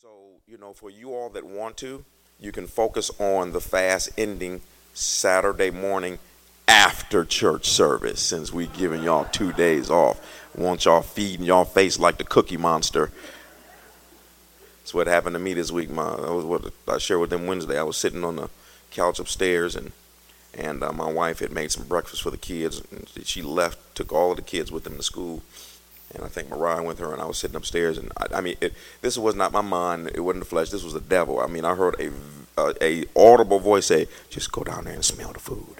So, you know, for you all that want to, you can focus on the fast ending Saturday morning after church service since we giving y'all two days off. Want y'all feeding y'all face like the cookie monster. That's what happened to me this week. My that was what I shared with them Wednesday. I was sitting on the couch upstairs and and uh, my wife had made some breakfast for the kids. And she left, took all of the kids with them to school, and I think Mariah went with her, and I was sitting upstairs, and I, I mean, it, this was not my mind, it wasn't the flesh, this was the devil. I mean, I heard a, a, a audible voice say, "Just go down there and smell the food."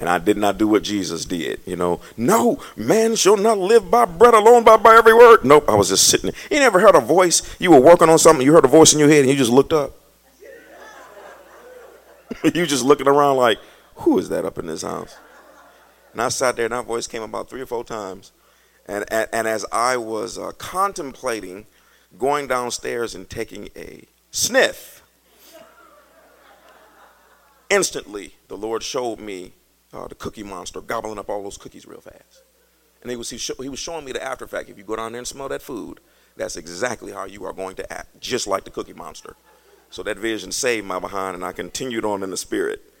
And I did not do what Jesus did, you know. No, man shall not live by bread alone, but by every word. Nope, I was just sitting there. You never heard a voice, you were working on something, you heard a voice in your head, and you just looked up. you just looking around like, who is that up in this house? And I sat there, and that voice came about three or four times. And, and, and as I was uh, contemplating going downstairs and taking a sniff, instantly the Lord showed me uh, the cookie monster gobbling up all those cookies real fast. And he was, he, he was showing me the after effect. If you go down there and smell that food, that's exactly how you are going to act, just like the cookie monster. So that vision saved my behind, and I continued on in the spirit.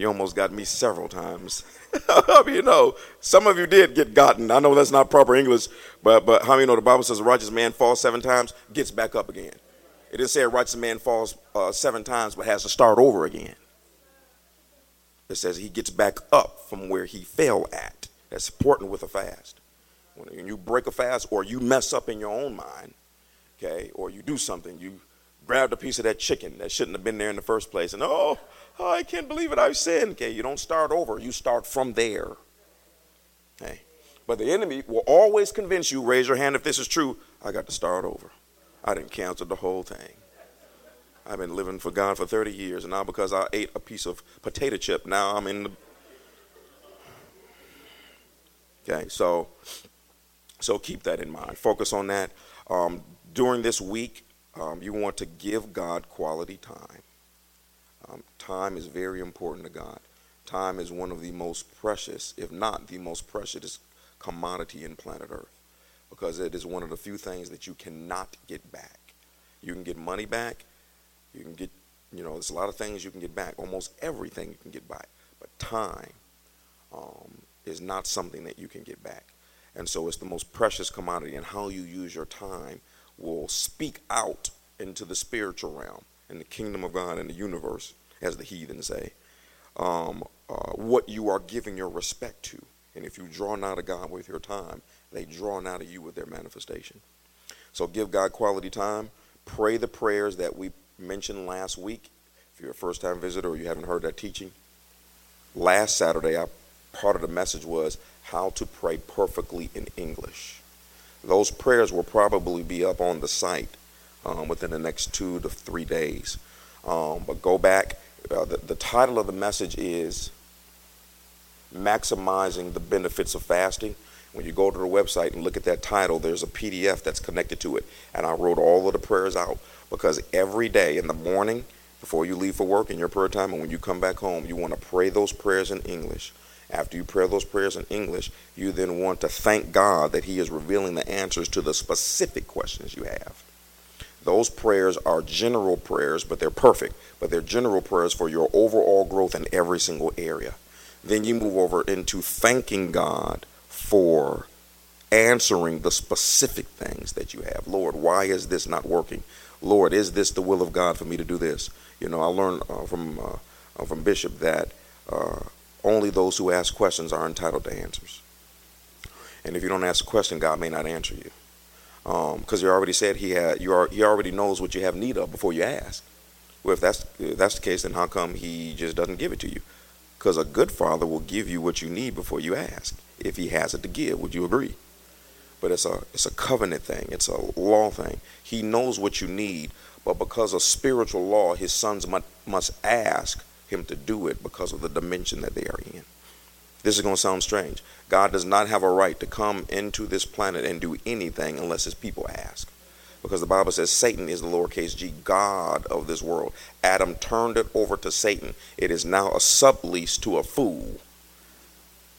He almost got me several times. you know, some of you did get gotten. I know that's not proper English, but but how many know the Bible says a righteous man falls seven times, gets back up again. It didn't say a righteous man falls uh, seven times, but has to start over again. It says he gets back up from where he fell at. That's important with a fast. When you break a fast, or you mess up in your own mind, okay, or you do something, you grabbed a piece of that chicken that shouldn't have been there in the first place, and oh, oh I can't believe it, I've sinned. Okay, you don't start over, you start from there. Okay. But the enemy will always convince you, raise your hand if this is true, I got to start over. I didn't cancel the whole thing. I've been living for God for 30 years, and now because I ate a piece of potato chip, now I'm in the. Okay, so so keep that in mind. Focus on that. Um, during this week, um, you want to give God quality time. Um, time is very important to God. Time is one of the most precious, if not the most precious, commodity in planet Earth because it is one of the few things that you cannot get back. You can get money back, you can get, you know, there's a lot of things you can get back, almost everything you can get back, but time um, is not something that you can get back. And so it's the most precious commodity, and how you use your time will speak out into the spiritual realm in the kingdom of God and the universe, as the heathen say, um, uh, what you are giving your respect to. And if you draw nigh to God with your time, they draw nigh to you with their manifestation. So give God quality time. Pray the prayers that we mentioned last week. If you're a first time visitor or you haven't heard that teaching, last Saturday, I, part of the message was how to pray perfectly in English. Those prayers will probably be up on the site um, within the next two to three days. Um, but go back. Uh, the, the title of the message is Maximizing the Benefits of Fasting. When you go to the website and look at that title, there's a PDF that's connected to it. And I wrote all of the prayers out because every day in the morning, before you leave for work in your prayer time, and when you come back home, you want to pray those prayers in English. After you pray those prayers in English, you then want to thank God that He is revealing the answers to the specific questions you have. Those prayers are general prayers, but they're perfect. But they're general prayers for your overall growth in every single area. Then you move over into thanking God for answering the specific things that you have. Lord, why is this not working? Lord, is this the will of God for me to do this? You know, I learned uh, from uh, uh from Bishop that uh, only those who ask questions are entitled to answers. And if you don't ask a question, God may not answer you, because um, He already said He had you are He already knows what you have need of before you ask. Well, if that's if that's the case, then how come He just doesn't give it to you? Because a good father will give you what you need before you ask, if he has it to give. Would you agree? But it's a it's a covenant thing. It's a law thing. He knows what you need, but because of spiritual law, his sons must, must ask him to do it because of the dimension that they are in. This is going to sound strange. God does not have a right to come into this planet and do anything unless his people ask because the Bible says Satan is the lowercase g God of this world. Adam turned it over to Satan. It is now a sublease to a fool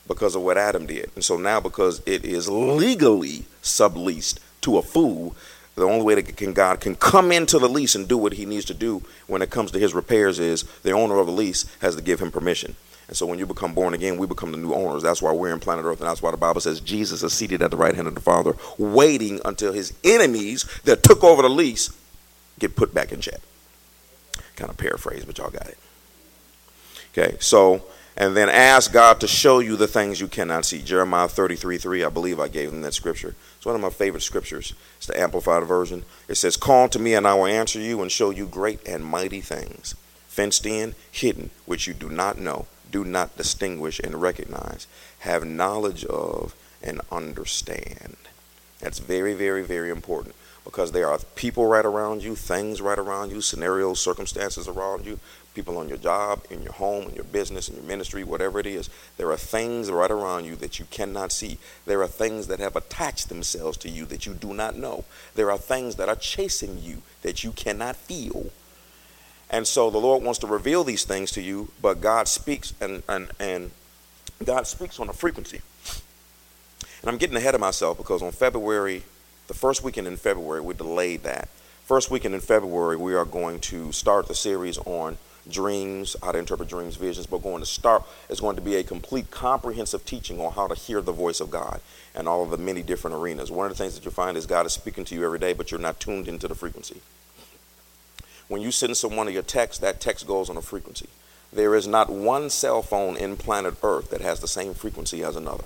because of what Adam did. And so now, because it is legally subleased to a fool. The only way that can God can come into the lease and do what he needs to do when it comes to his repairs is the owner of the lease has to give him permission. And so when you become born again, we become the new owners. That's why we're in planet Earth, and that's why the Bible says Jesus is seated at the right hand of the Father, waiting until his enemies that took over the lease get put back in check. Kind of paraphrase, but y'all got it. Okay, so and then ask God to show you the things you cannot see. Jeremiah 33 3, I believe I gave them that scripture. It's one of my favorite scriptures. It's the Amplified Version. It says, Call to me, and I will answer you and show you great and mighty things, fenced in, hidden, which you do not know, do not distinguish and recognize, have knowledge of, and understand. That's very, very, very important because there are people right around you, things right around you, scenarios, circumstances around you people on your job, in your home, in your business, in your ministry, whatever it is. There are things right around you that you cannot see. There are things that have attached themselves to you that you do not know. There are things that are chasing you that you cannot feel. And so the Lord wants to reveal these things to you, but God speaks and, and, and God speaks on a frequency. And I'm getting ahead of myself because on February, the first weekend in February, we delayed that. First weekend in February, we are going to start the series on dreams, how to interpret dreams, visions, but going to start is going to be a complete comprehensive teaching on how to hear the voice of God and all of the many different arenas. One of the things that you find is God is speaking to you every day, but you're not tuned into the frequency. When you send someone your text, that text goes on a frequency. There is not one cell phone in planet Earth that has the same frequency as another.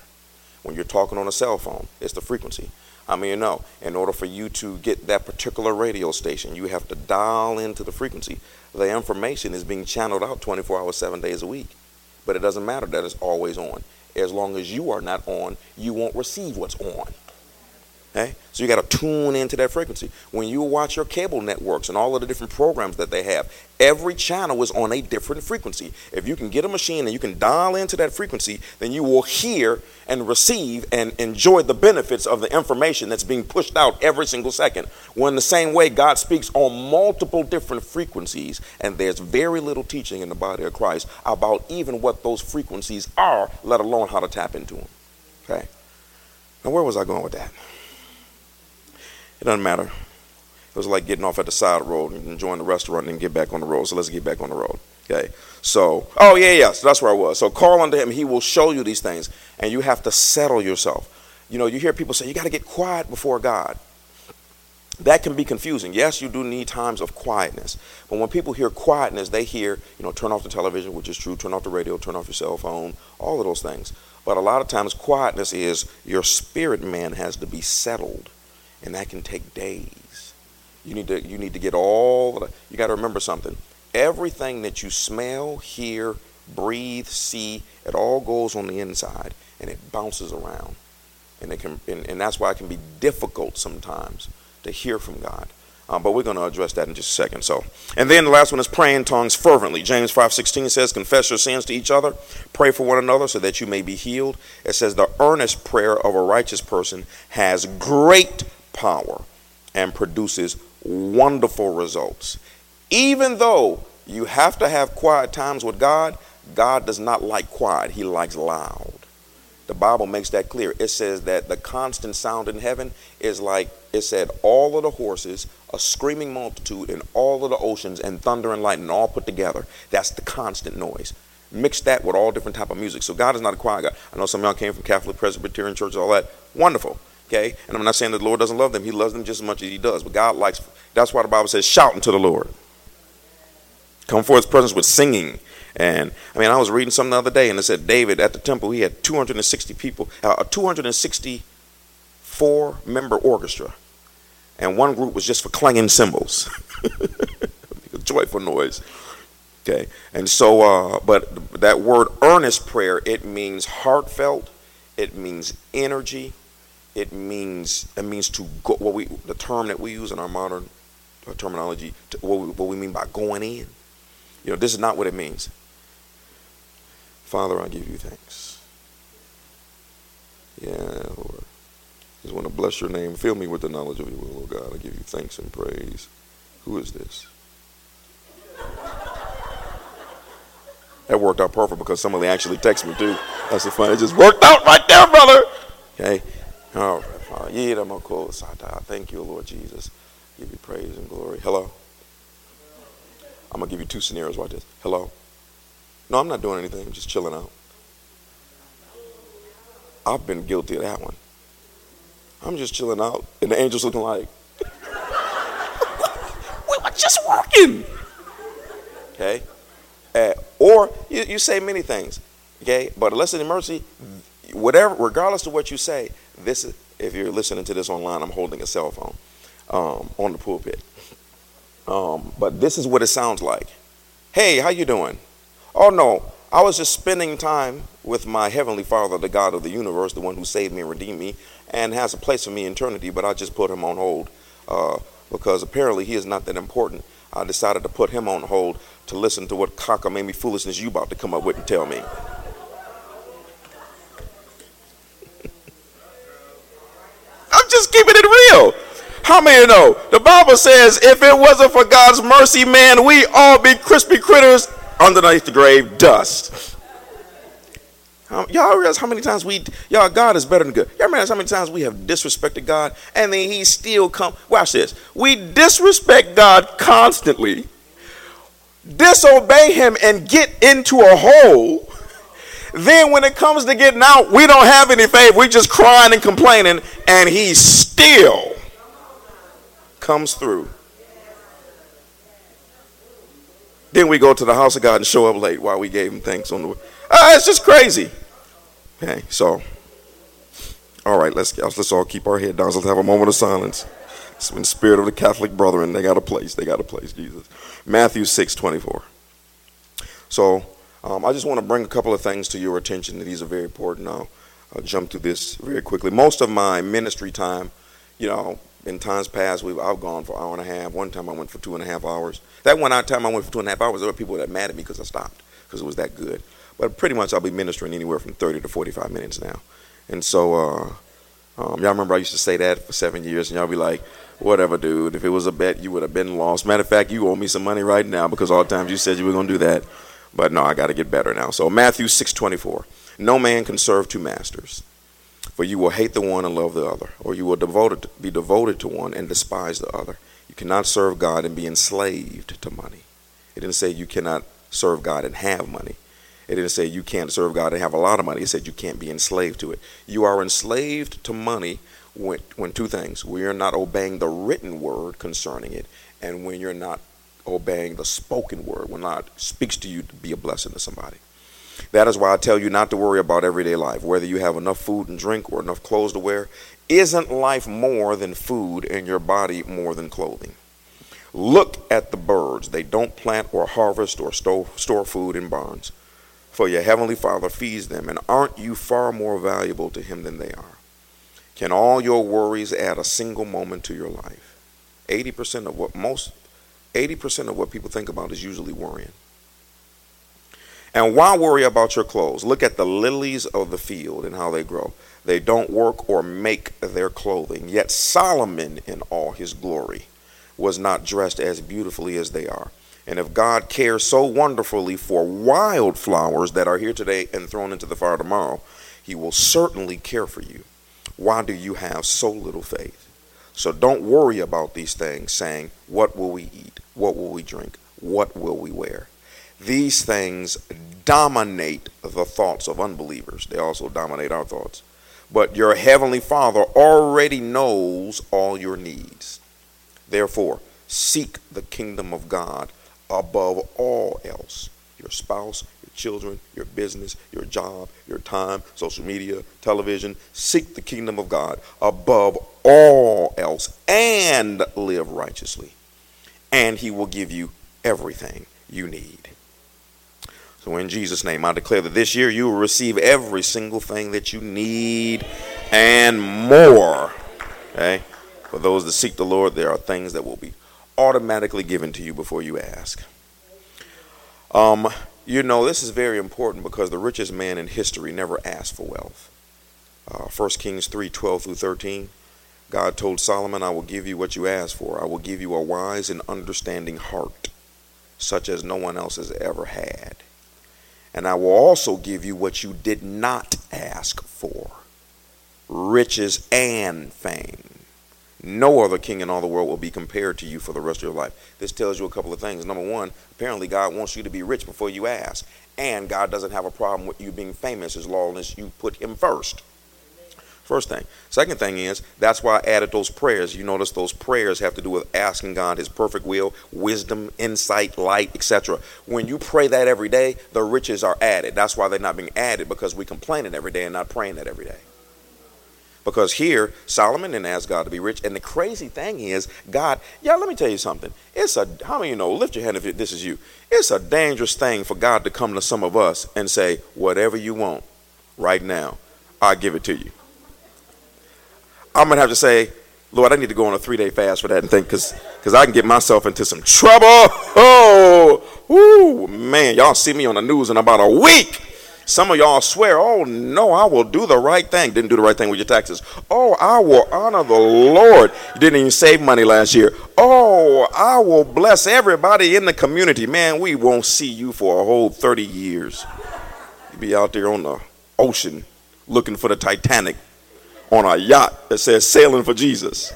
When you're talking on a cell phone, it's the frequency. I mean, you know, in order for you to get that particular radio station, you have to dial into the frequency the information is being channeled out 24 hours, seven days a week. But it doesn't matter that it's always on. As long as you are not on, you won't receive what's on. So you got to tune into that frequency. When you watch your cable networks and all of the different programs that they have, every channel is on a different frequency. If you can get a machine and you can dial into that frequency, then you will hear and receive and enjoy the benefits of the information that's being pushed out every single second. When in the same way, God speaks on multiple different frequencies, and there's very little teaching in the body of Christ about even what those frequencies are, let alone how to tap into them. Okay? Now, where was I going with that? It doesn't matter. It was like getting off at the side of the road and enjoying the restaurant and then get back on the road. So let's get back on the road. Okay. So, oh yeah, yeah. So that's where I was. So call unto him. He will show you these things, and you have to settle yourself. You know, you hear people say you got to get quiet before God. That can be confusing. Yes, you do need times of quietness. But when people hear quietness, they hear, you know, turn off the television, which is true, turn off the radio, turn off your cell phone, all of those things. But a lot of times, quietness is your spirit man has to be settled and that can take days. You need to you need to get all the, you got to remember something. Everything that you smell, hear, breathe, see, it all goes on the inside and it bounces around. And it can and, and that's why it can be difficult sometimes to hear from God. Um, but we're going to address that in just a second. So, and then the last one is praying tongues fervently. James five sixteen says, "Confess your sins to each other, pray for one another, so that you may be healed." It says, "The earnest prayer of a righteous person has great power and produces wonderful results. Even though you have to have quiet times with God, God does not like quiet, He likes loud. The Bible makes that clear. It says that the constant sound in heaven is like it said, all of the horses, a screaming multitude, and all of the oceans, and thunder and lightning all put together. That's the constant noise. Mix that with all different type of music. So God is not a quiet God. I know some of y'all came from Catholic Presbyterian churches, all that. Wonderful. Okay? And I'm not saying that the Lord doesn't love them. He loves them just as much as he does. But God likes, that's why the Bible says, shout unto the Lord. Come for his presence with singing. And I mean, I was reading something the other day and it said David at the temple, he had 260 people, uh, a 264 member orchestra. And one group was just for clanging cymbals, joyful noise. Okay. And so, uh, but that word earnest prayer, it means heartfelt, it means energy, it means it means to go. What we the term that we use in our modern uh, terminology, to, what, we, what we mean by going in. You know, this is not what it means. Father, I give you thanks. Yeah, Lord. Just want to bless your name. Fill me with the knowledge of your will, Lord God. I give you thanks and praise. Who is this? That worked out perfect because somebody actually texted me too. That's the fun. It just worked out right there, brother. Okay. All right, Uh, Thank you, Lord Jesus. Give you praise and glory. Hello? I'm to give you two scenarios. Watch this. Hello? No, I'm not doing anything. I'm just chilling out. I've been guilty of that one. I'm just chilling out, and the angel's looking like, we were just working. Okay? Uh, or you, you say many things. Okay? But unless in mercy, whatever, regardless of what you say, this is, if you're listening to this online, I'm holding a cell phone um, on the pulpit. Um, but this is what it sounds like. Hey, how you doing? Oh no, I was just spending time with my heavenly Father, the God of the universe, the one who saved me and redeemed me, and has a place for me in eternity. But I just put him on hold uh, because apparently he is not that important. I decided to put him on hold to listen to what cockamamie foolishness you about to come up with and tell me. I'm just keeping it real. How many know? The Bible says if it wasn't for God's mercy, man, we all be crispy critters underneath the grave dust. Um, y'all realize how many times we, y'all, God is better than good. Y'all realize how many times we have disrespected God and then He still come. Watch this. We disrespect God constantly, disobey Him, and get into a hole. Then when it comes to getting out, we don't have any faith. We're just crying and complaining, and He still comes through. Then we go to the house of God and show up late while we gave him thanks on the way. Uh, it's just crazy. Okay, so, all right, let's let's all keep our head down. Let's have a moment of silence. It's in the spirit of the Catholic brethren. They got a place. They got a place, Jesus. Matthew 6 24. So, um, I just want to bring a couple of things to your attention. These are very important. I'll, I'll jump to this very quickly. Most of my ministry time, you know, in times past, we've I've gone for an hour and a half. One time I went for two and a half hours. That one time I went for two and a half hours, there were people that mad at me because I stopped because it was that good. But pretty much I'll be ministering anywhere from 30 to 45 minutes now. And so, uh, um, y'all remember I used to say that for seven years, and y'all be like, whatever, dude. If it was a bet, you would have been lost. Matter of fact, you owe me some money right now because all the times you said you were going to do that. But no, I got to get better now. So Matthew 6:24. No man can serve two masters. For you will hate the one and love the other, or you will devoted, be devoted to one and despise the other. You cannot serve God and be enslaved to money. It didn't say you cannot serve God and have money. It didn't say you can't serve God and have a lot of money. It said you can't be enslaved to it. You are enslaved to money when, when two things when you're not obeying the written word concerning it, and when you're not obeying the spoken word, when God speaks to you to be a blessing to somebody. That is why I tell you not to worry about everyday life, whether you have enough food and drink or enough clothes to wear. Isn't life more than food and your body more than clothing? Look at the birds. They don't plant or harvest or store, store food in barns, for your heavenly Father feeds them, and aren't you far more valuable to Him than they are? Can all your worries add a single moment to your life? 80% of what most 80% of what people think about is usually worrying. And why worry about your clothes? Look at the lilies of the field and how they grow. They don't work or make their clothing. Yet Solomon, in all his glory, was not dressed as beautifully as they are. And if God cares so wonderfully for wildflowers that are here today and thrown into the fire tomorrow, he will certainly care for you. Why do you have so little faith? So don't worry about these things, saying, What will we eat? What will we drink? What will we wear? These things dominate the thoughts of unbelievers. They also dominate our thoughts. But your heavenly Father already knows all your needs. Therefore, seek the kingdom of God above all else. Your spouse, your children, your business, your job, your time, social media, television. Seek the kingdom of God above all else and live righteously. And He will give you everything you need. So, in Jesus' name, I declare that this year you will receive every single thing that you need and more. Okay? For those that seek the Lord, there are things that will be automatically given to you before you ask. Um, you know, this is very important because the richest man in history never asked for wealth. Uh, 1 Kings 3 12 through 13. God told Solomon, I will give you what you ask for. I will give you a wise and understanding heart, such as no one else has ever had and I will also give you what you did not ask for. riches and fame. No other king in all the world will be compared to you for the rest of your life. This tells you a couple of things. Number one, apparently God wants you to be rich before you ask. And God doesn't have a problem with you being famous as long as you put him first. First thing. Second thing is, that's why I added those prayers. You notice those prayers have to do with asking God His perfect will, wisdom, insight, light, etc. When you pray that every day, the riches are added. That's why they're not being added because we complain it every day and not praying that every day. Because here, Solomon didn't ask God to be rich. And the crazy thing is, God, yeah, let me tell you something. It's a, how many you know, lift your hand if this is you. It's a dangerous thing for God to come to some of us and say, whatever you want right now, I'll give it to you. I'm to have to say, Lord, I need to go on a three day fast for that and think because I can get myself into some trouble. Oh, whoo, man, y'all see me on the news in about a week. Some of y'all swear, oh no, I will do the right thing. Didn't do the right thing with your taxes. Oh, I will honor the Lord. You didn't even save money last year. Oh, I will bless everybody in the community. Man, we won't see you for a whole 30 years. You be out there on the ocean looking for the Titanic on a yacht that says sailing for Jesus.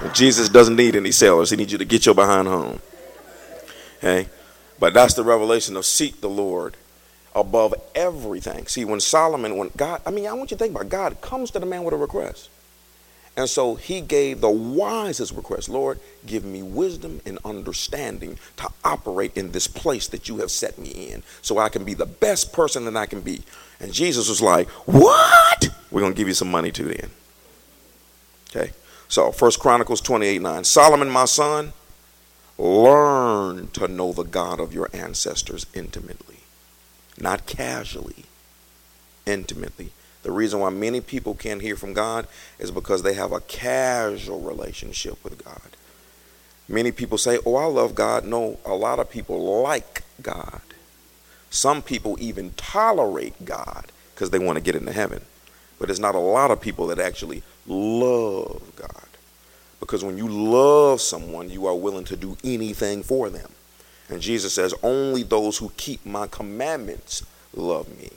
And Jesus doesn't need any sailors. He needs you to get your behind home. Okay? But that's the revelation of seek the Lord above everything. See, when Solomon, when God, I mean, I want you to think about God comes to the man with a request. And so he gave the wisest request Lord, give me wisdom and understanding to operate in this place that you have set me in so I can be the best person that I can be. And Jesus was like, What? We're going to give you some money too then. Okay. So, First Chronicles 28 9. Solomon, my son, learn to know the God of your ancestors intimately, not casually, intimately. The reason why many people can't hear from God is because they have a casual relationship with God. Many people say, Oh, I love God. No, a lot of people like God. Some people even tolerate God because they want to get into heaven. But there's not a lot of people that actually love God. Because when you love someone, you are willing to do anything for them. And Jesus says, Only those who keep my commandments love me.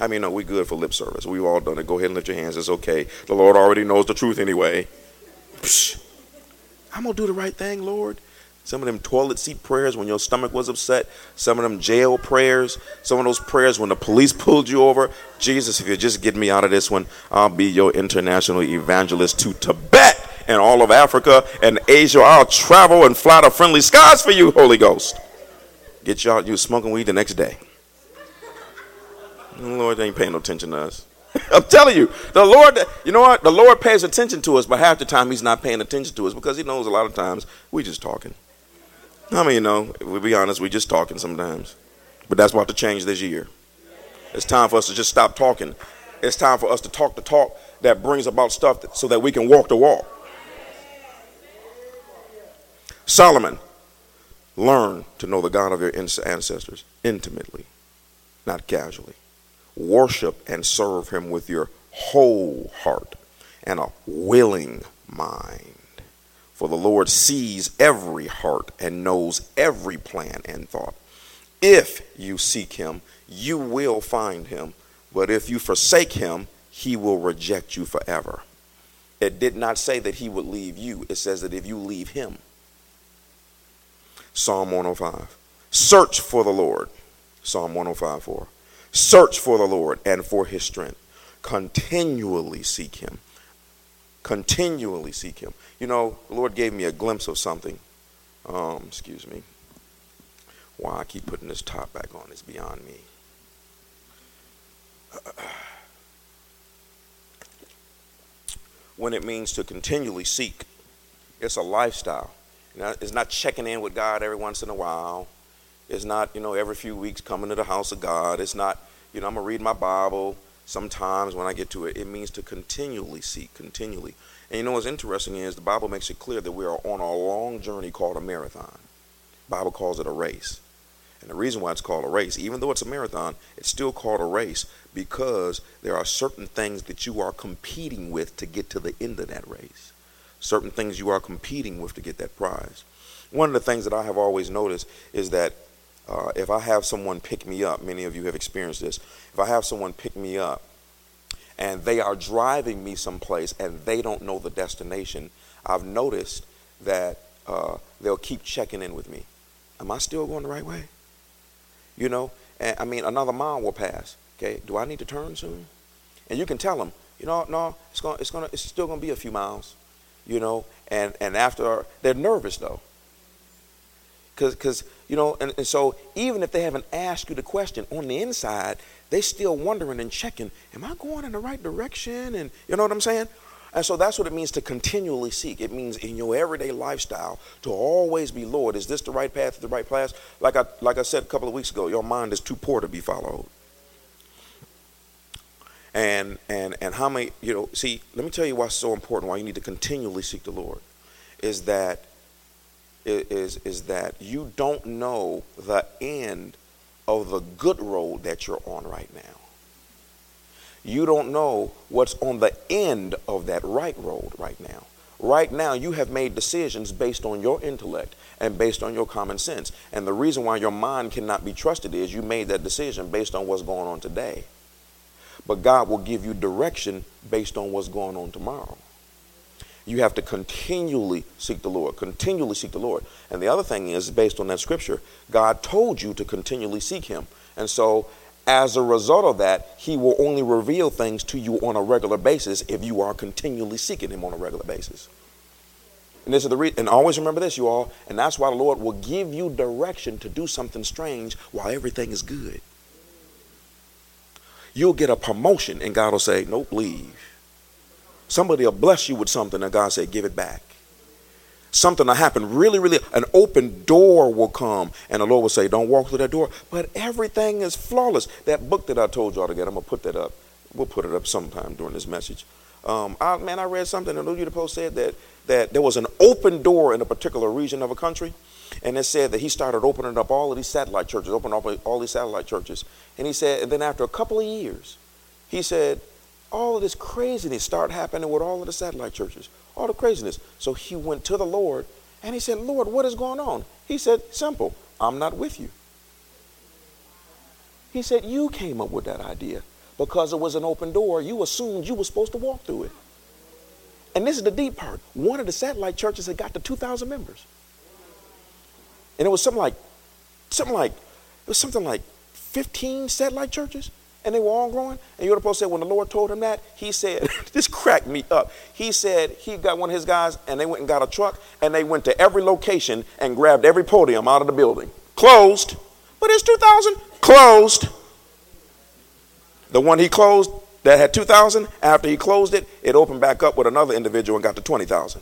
I mean, no, we're good for lip service. We've all done it. Go ahead and lift your hands. It's okay. The Lord already knows the truth anyway. Psh, I'm going to do the right thing, Lord. Some of them toilet seat prayers when your stomach was upset. Some of them jail prayers. Some of those prayers when the police pulled you over. Jesus, if you just get me out of this one, I'll be your international evangelist to Tibet and all of Africa and Asia. I'll travel and fly to friendly skies for you, Holy Ghost. Get you out, you smoking weed the next day. The Lord ain't paying no attention to us. I'm telling you, the Lord, you know what? The Lord pays attention to us, but half the time He's not paying attention to us because He knows a lot of times we just talking. I mean, you know, we'll be honest, we just talking sometimes. But that's about to change this year. It's time for us to just stop talking. It's time for us to talk the talk that brings about stuff that, so that we can walk the walk. Solomon, learn to know the God of your ancestors intimately, not casually worship and serve him with your whole heart and a willing mind. For the Lord sees every heart and knows every plan and thought. If you seek him, you will find him. But if you forsake him, he will reject you forever. It did not say that he would leave you, it says that if you leave him. Psalm 105. Search for the Lord. Psalm 105 4. Search for the Lord and for his strength. Continually seek him. Continually seek him. You know, the Lord gave me a glimpse of something. Um, excuse me. Why I keep putting this top back on is beyond me. When it means to continually seek, it's a lifestyle. It's not checking in with God every once in a while it's not, you know, every few weeks coming to the house of God. It's not, you know, I'm going to read my Bible sometimes when I get to it. It means to continually seek, continually. And you know what's interesting is the Bible makes it clear that we are on a long journey called a marathon. The Bible calls it a race. And the reason why it's called a race, even though it's a marathon, it's still called a race because there are certain things that you are competing with to get to the end of that race. Certain things you are competing with to get that prize. One of the things that I have always noticed is that uh, if I have someone pick me up, many of you have experienced this. If I have someone pick me up and they are driving me someplace and they don't know the destination, I've noticed that uh, they'll keep checking in with me. Am I still going the right way? You know, and I mean, another mile will pass. Okay, do I need to turn soon? And you can tell them, you know, no, it's gonna, it's to it's still going to be a few miles. You know, and and after they're nervous though. Cause, cause you know, and, and so even if they haven't asked you the question on the inside, they're still wondering and checking, am I going in the right direction? And you know what I'm saying? And so that's what it means to continually seek. It means in your everyday lifestyle to always be, Lord, is this the right path, the right path? Like I, like I said a couple of weeks ago, your mind is too poor to be followed. And, and, and how many, you know, see, let me tell you why it's so important, why you need to continually seek the Lord, is that, is, is that you don't know the end of the good road that you're on right now you don't know what's on the end of that right road right now. Right now, you have made decisions based on your intellect and based on your common sense. And the reason why your mind cannot be trusted is you made that decision based on what's going on today. But God will give you direction based on what's going on tomorrow. You have to continually seek the Lord, continually seek the Lord. And the other thing is, based on that scripture, God told you to continually seek Him. And so as a result of that, he will only reveal things to you on a regular basis if you are continually seeking him on a regular basis. And this is the re- and always remember this, you all, and that's why the Lord will give you direction to do something strange while everything is good. You'll get a promotion and God will say, Nope, leave. Somebody will bless you with something and God said, Give it back something will happen really, really, an open door will come, and the Lord will say, Don't walk through that door. But everything is flawless. That book that I told y'all to get, I'm going to put that up. We'll put it up sometime during this message. Um, I, man, I read something, and the Post said that, that there was an open door in a particular region of a country, and it said that he started opening up all of these satellite churches, opening up all these satellite churches. And he said, and then after a couple of years, he said, all of this craziness started happening with all of the satellite churches all the craziness. So he went to the Lord and he said, Lord, what is going on? He said, Simple, I'm not with you. He said, You came up with that idea because it was an open door. You assumed you were supposed to walk through it. And this is the deep part. One of the satellite churches had got to 2,000 members. And it was something like, something like, it was something like 15 satellite churches and they were all growing. And you're supposed to say when the Lord told him that, he said, this cracked me up. He said he got one of his guys and they went and got a truck and they went to every location and grabbed every podium out of the building. Closed, but it's 2,000. Closed. The one he closed that had 2,000, after he closed it, it opened back up with another individual and got to 20,000.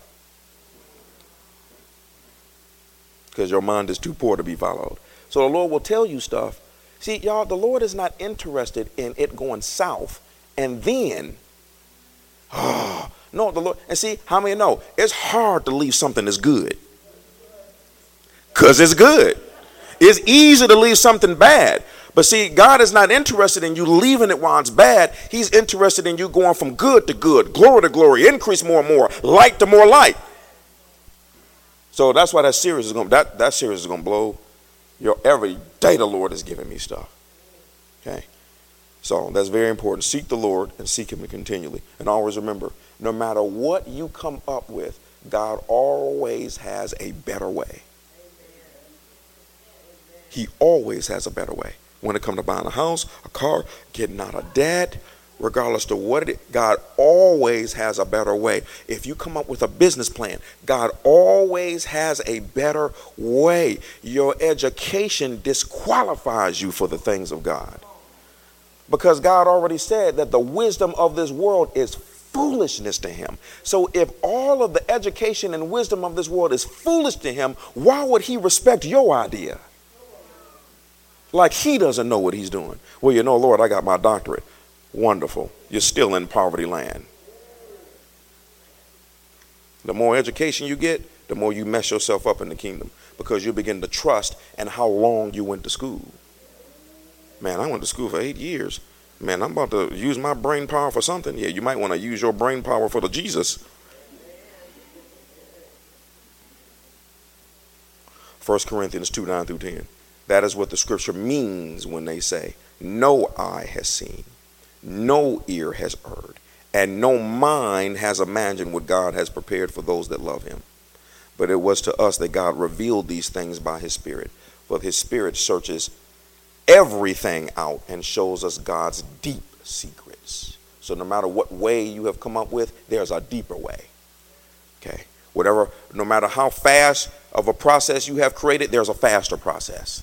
Because your mind is too poor to be followed. So the Lord will tell you stuff See, y'all, the Lord is not interested in it going south and then, oh, no, the Lord, and see, how many know? It's hard to leave something that's good because it's good. It's easy to leave something bad. But see, God is not interested in you leaving it while it's bad. He's interested in you going from good to good, glory to glory, increase more and more, light to more light. So that's why that series is going that, that series is going to blow your every day the Lord is giving me stuff. Okay? So that's very important. Seek the Lord and seek Him continually. And always remember, no matter what you come up with, God always has a better way. He always has a better way. When it comes to buying a house, a car, getting out of debt, regardless to what it God always has a better way. If you come up with a business plan, God always has a better way. Your education disqualifies you for the things of God. Because God already said that the wisdom of this world is foolishness to him. So if all of the education and wisdom of this world is foolish to him, why would he respect your idea? Like he doesn't know what he's doing. Well, you know, Lord, I got my doctorate. Wonderful. You're still in poverty land. The more education you get, the more you mess yourself up in the kingdom because you begin to trust and how long you went to school. Man, I went to school for eight years. Man, I'm about to use my brain power for something. Yeah, you might want to use your brain power for the Jesus. 1 Corinthians 2 9 through 10. That is what the scripture means when they say, No eye has seen no ear has heard, and no mind has imagined what God has prepared for those that love him. But it was to us that God revealed these things by his Spirit. For his Spirit searches everything out and shows us God's deep secrets. So no matter what way you have come up with, there's a deeper way. Okay. Whatever, no matter how fast of a process you have created, there's a faster process.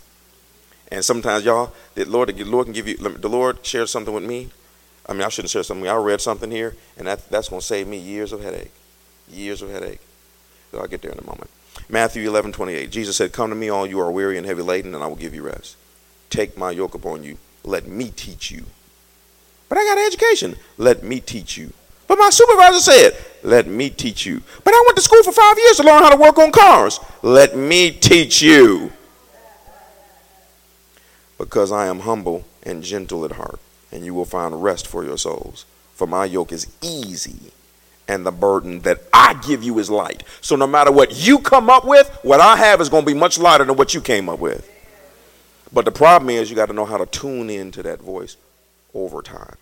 And sometimes, y'all, the Lord, the Lord can give you. The Lord shared something with me. I mean, I shouldn't share something. I read something here, and that, that's going to save me years of headache. Years of headache. So I'll get there in a moment. Matthew 11, 28. Jesus said, Come to me, all you are weary and heavy laden, and I will give you rest. Take my yoke upon you. Let me teach you. But I got an education. Let me teach you. But my supervisor said, Let me teach you. But I went to school for five years to learn how to work on cars. Let me teach you because I am humble and gentle at heart, and you will find rest for your souls. For my yoke is easy, and the burden that I give you is light. So no matter what you come up with, what I have is going to be much lighter than what you came up with. But the problem is you got to know how to tune into that voice over time.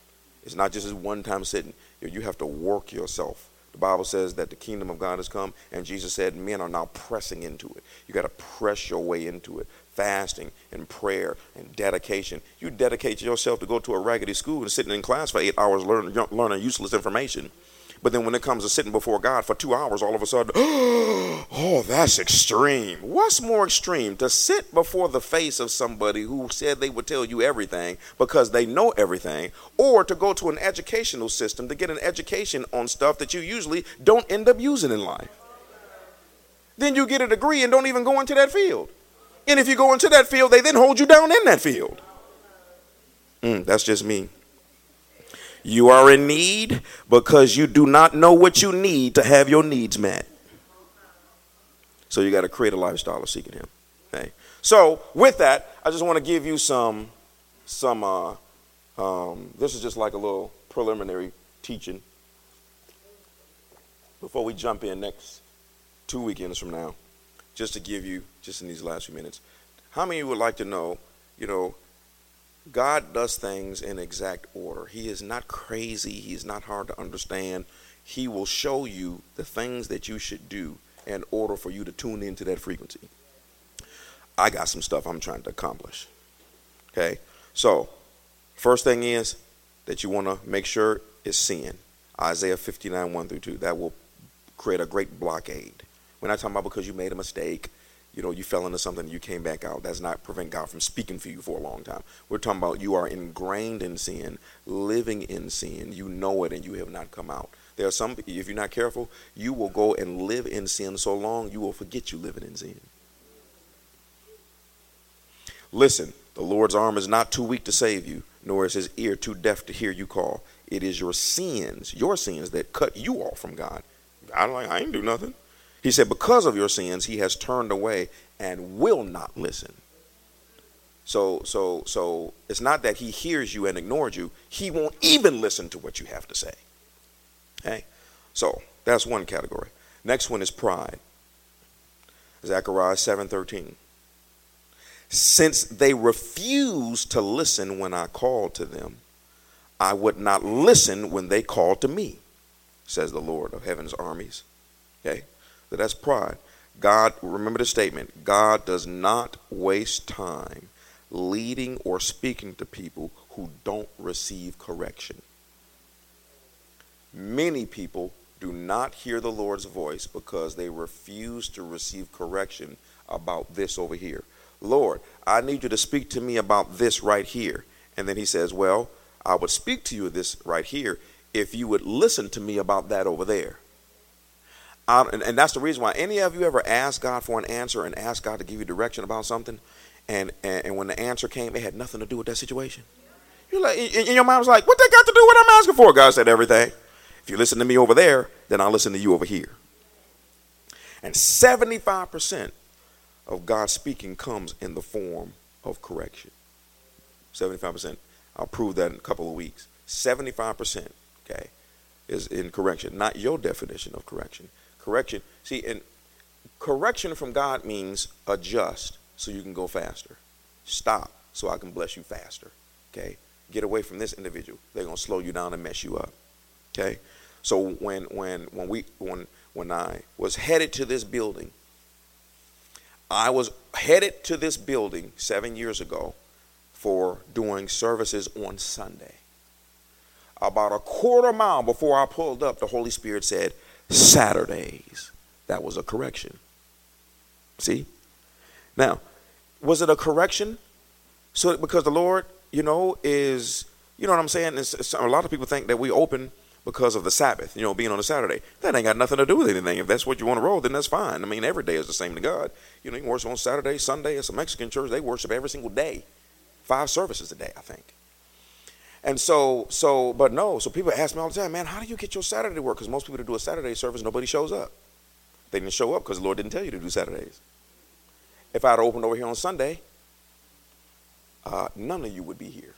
It's not just one time sitting. You have to work yourself. The Bible says that the kingdom of God has come, and Jesus said men are now pressing into it. You got to press your way into it fasting and prayer and dedication. You dedicate yourself to go to a raggedy school and sitting in class for eight hours learning, learning useless information. But then when it comes to sitting before God for two hours, all of a sudden, oh, that's extreme. What's more extreme? To sit before the face of somebody who said they would tell you everything because they know everything, or to go to an educational system to get an education on stuff that you usually don't end up using in life. Then you get a degree and don't even go into that field. And if you go into that field, they then hold you down in that field. Mm, that's just me. You are in need because you do not know what you need to have your needs met. So you got to create a lifestyle of seeking Him. Okay. So with that, I just want to give you some, some. Uh, um, this is just like a little preliminary teaching before we jump in next two weekends from now just to give you, just in these last few minutes, how many would like to know, you know, God does things in exact order. He is not crazy. He is not hard to understand. He will show you the things that you should do in order for you to tune into that frequency. I got some stuff I'm trying to accomplish. Okay? So, first thing is that you want to make sure is sin. Isaiah 59, 1 through 2. That will create a great blockade. We're not talking about because you made a mistake, you know, you fell into something you came back out. That's not prevent God from speaking for you for a long time. We're talking about you are ingrained in sin, living in sin. You know it and you have not come out. There are some, if you're not careful, you will go and live in sin so long you will forget you living in sin. Listen, the Lord's arm is not too weak to save you, nor is his ear too deaf to hear you call. It is your sins, your sins that cut you off from God. I don't like I ain't do nothing. He said, Because of your sins, he has turned away and will not listen. So, so, so it's not that he hears you and ignores you. He won't even listen to what you have to say. Okay? So that's one category. Next one is pride. Zechariah 7:13. Since they refused to listen when I called to them, I would not listen when they called to me, says the Lord of heaven's armies. Okay? That that's pride. God, remember the statement God does not waste time leading or speaking to people who don't receive correction. Many people do not hear the Lord's voice because they refuse to receive correction about this over here. Lord, I need you to speak to me about this right here. And then he says, Well, I would speak to you this right here if you would listen to me about that over there and, and that's the reason why any of you ever asked God for an answer and asked God to give you direction about something, and, and, and when the answer came, it had nothing to do with that situation. You're like, and your mind was like, what they got to do what I'm asking for? God said everything. If you listen to me over there, then I'll listen to you over here. And 75% of God speaking comes in the form of correction. 75%. I'll prove that in a couple of weeks. 75%, okay, is in correction, not your definition of correction. Correction. See, and correction from God means adjust so you can go faster. Stop so I can bless you faster. Okay? get away from this individual. They're to slow you down and mess you up. Okay? So when when when we when when I was headed to this building, I was headed to this building 7 years ago for doing services on Sunday. About a quarter mile before I pulled up, the Holy Spirit said, Saturdays. That was a correction. See? Now, was it a correction? So because the Lord, you know, is you know what I'm saying? It's, it's, a lot of people think that we open because of the Sabbath, you know, being on a Saturday. That ain't got nothing to do with anything. If that's what you want to roll, then that's fine. I mean, every day is the same to God. You know, you worship on Saturday, Sunday. It's a Mexican church. They worship every single day, five services a day, I think. And so, so, but no. So people ask me all the time, man, how do you get your Saturday work? Because most people that do a Saturday service, nobody shows up. They didn't show up because the Lord didn't tell you to do Saturdays. If I'd opened over here on Sunday, uh, none of you would be here.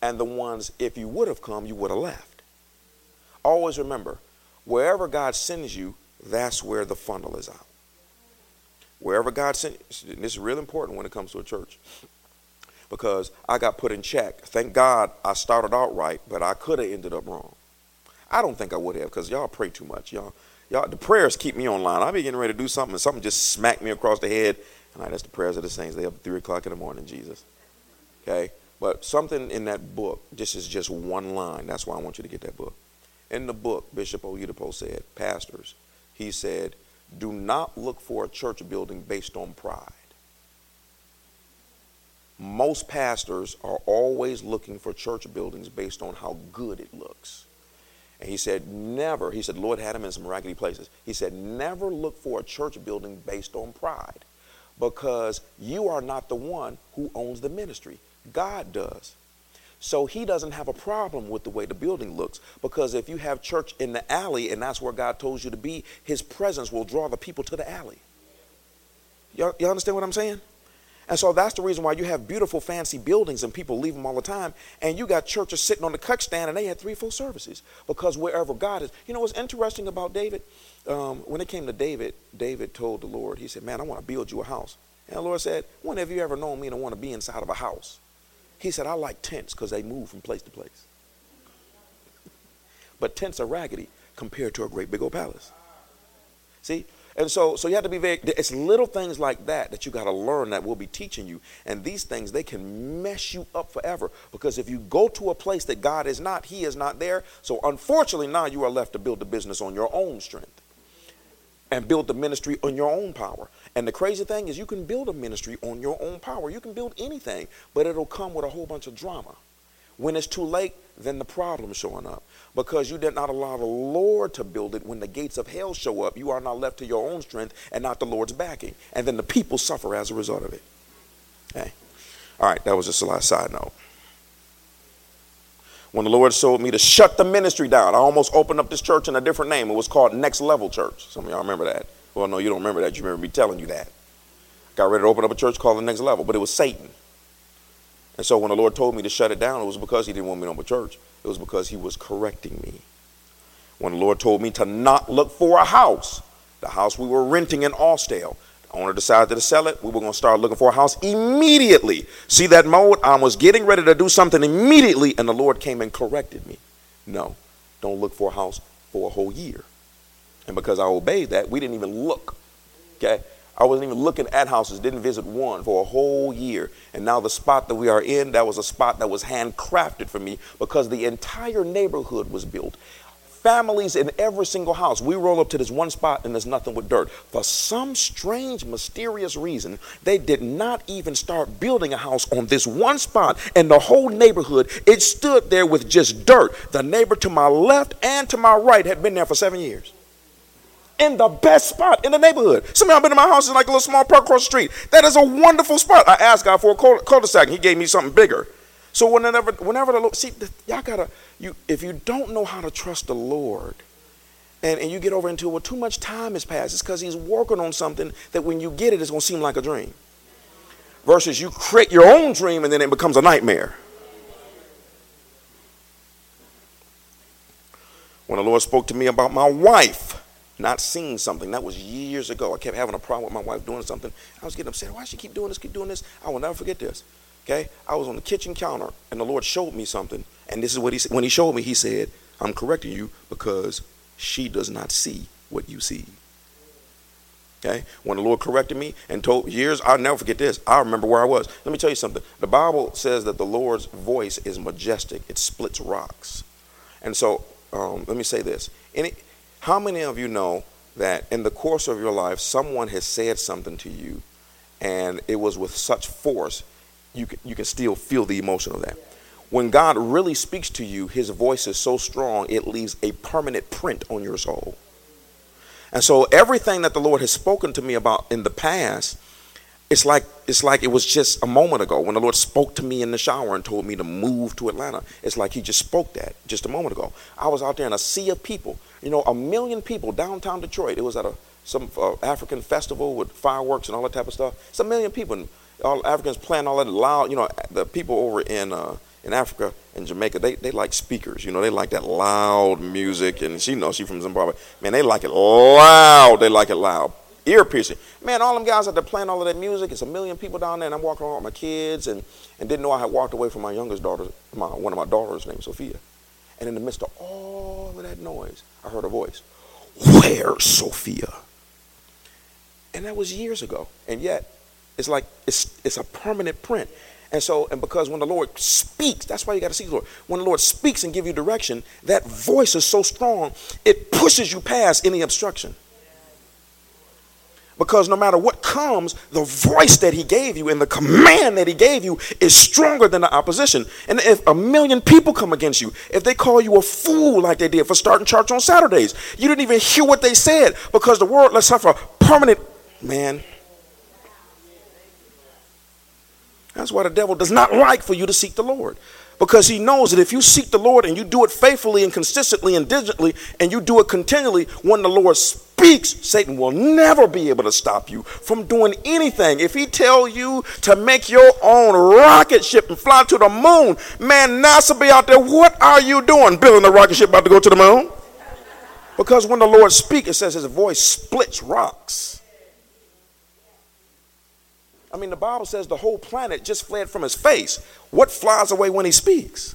And the ones, if you would have come, you would have left. Always remember, wherever God sends you, that's where the funnel is out. Wherever God sends this is real important when it comes to a church because I got put in check. Thank God I started out right, but I could have ended up wrong. I don't think I would have because y'all pray too much. Y'all, y'all, the prayers keep me online. I be getting ready to do something and something just smacked me across the head. And I, that's the prayers of the saints. They up at 3 o'clock in the morning, Jesus. Okay? But something in that book, this is just one line. That's why I want you to get that book. In the book, Bishop Oyedepo said, pastors, he said, do not look for a church building based on pride most pastors are always looking for church buildings based on how good it looks. And he said, never, he said, Lord had him in some raggedy places. He said, never look for a church building based on pride because you are not the one who owns the ministry. God does. So he doesn't have a problem with the way the building looks because if you have church in the alley and that's where God told you to be, his presence will draw the people to the alley. Y'all, y'all understand what I'm saying? And so that's the reason why you have beautiful, fancy buildings and people leave them all the time. And you got churches sitting on the cut stand and they had three full services because wherever God is. You know what's interesting about David? Um, when it came to David, David told the Lord, he said, Man, I want to build you a house. And the Lord said, When have you ever known me to want to be inside of a house? He said, I like tents because they move from place to place. but tents are raggedy compared to a great big old palace. See? And so, so you have to be very, it's little things like that that you got to learn that we'll be teaching you. And these things, they can mess you up forever. Because if you go to a place that God is not, He is not there. So unfortunately, now you are left to build the business on your own strength and build the ministry on your own power. And the crazy thing is, you can build a ministry on your own power. You can build anything, but it'll come with a whole bunch of drama. When it's too late, then the problem's showing up because you did not allow the Lord to build it. When the gates of hell show up, you are not left to your own strength and not the Lord's backing. And then the people suffer as a result of it. Okay. All right, that was just a last side note. When the Lord showed me to shut the ministry down, I almost opened up this church in a different name. It was called Next Level Church. Some of y'all remember that. Well, no, you don't remember that. You remember me telling you that. Got ready to open up a church called the Next Level, but it was Satan. And so when the Lord told me to shut it down, it was because He didn't want me to open a church. It was because he was correcting me. When the Lord told me to not look for a house, the house we were renting in Austell, the owner decided to sell it. We were going to start looking for a house immediately. See that mode? I was getting ready to do something immediately, and the Lord came and corrected me. No, don't look for a house for a whole year. And because I obeyed that, we didn't even look. Okay? I wasn't even looking at houses, didn't visit one for a whole year. And now the spot that we are in, that was a spot that was handcrafted for me because the entire neighborhood was built. Families in every single house. We roll up to this one spot and there's nothing with dirt. For some strange, mysterious reason, they did not even start building a house on this one spot and the whole neighborhood. It stood there with just dirt. The neighbor to my left and to my right had been there for seven years in the best spot in the neighborhood. Some of y'all been in my house, it's like a little small park across the street. That is a wonderful spot. I asked God for a cul-de-sac, and He gave me something bigger. So whenever, whenever the Lord, see, y'all gotta, you, if you don't know how to trust the Lord, and, and you get over into well, too much time has passed. It's because He's working on something that when you get it, it's gonna seem like a dream. Versus you create your own dream and then it becomes a nightmare. When the Lord spoke to me about my wife, not seeing something. That was years ago. I kept having a problem with my wife doing something. I was getting upset. Why she keep doing this, keep doing this? I will never forget this. Okay? I was on the kitchen counter and the Lord showed me something. And this is what he said. When he showed me, he said, I'm correcting you because she does not see what you see. Okay? When the Lord corrected me and told years, I'll never forget this. I remember where I was. Let me tell you something. The Bible says that the Lord's voice is majestic, it splits rocks. And so, um, let me say this. Any, how many of you know that in the course of your life, someone has said something to you and it was with such force, you can, you can still feel the emotion of that? When God really speaks to you, his voice is so strong, it leaves a permanent print on your soul. And so everything that the Lord has spoken to me about in the past, it's like it's like it was just a moment ago when the Lord spoke to me in the shower and told me to move to Atlanta. It's like He just spoke that just a moment ago. I was out there in a sea of people, you know, a million people downtown Detroit. It was at a some uh, African festival with fireworks and all that type of stuff. It's a million people, and all Africans playing all that loud. You know, the people over in uh, in Africa and Jamaica, they, they like speakers. You know, they like that loud music. And she knows she from Zimbabwe. Man, they like it loud. They like it loud. Ear piercing. Man, all them guys out there playing all of that music. It's a million people down there, and I'm walking around with my kids, and, and didn't know I had walked away from my youngest daughter, my, one of my daughters named Sophia. And in the midst of all of that noise, I heard a voice. Where's Sophia? And that was years ago. And yet, it's like it's, it's a permanent print. And so, and because when the Lord speaks, that's why you got to see the Lord. When the Lord speaks and give you direction, that voice is so strong, it pushes you past any obstruction. Because no matter what comes, the voice that he gave you and the command that he gave you is stronger than the opposition. And if a million people come against you, if they call you a fool like they did for starting church on Saturdays, you didn't even hear what they said because the word let's a permanent man That's why the devil does not like for you to seek the Lord. Because he knows that if you seek the Lord and you do it faithfully and consistently and diligently and you do it continually, when the Lord speaks, Satan will never be able to stop you from doing anything. If he tell you to make your own rocket ship and fly to the moon, man, NASA be out there, what are you doing? Building a rocket ship about to go to the moon? Because when the Lord speaks, it says his voice splits rocks. I mean, the Bible says the whole planet just fled from his face. What flies away when he speaks?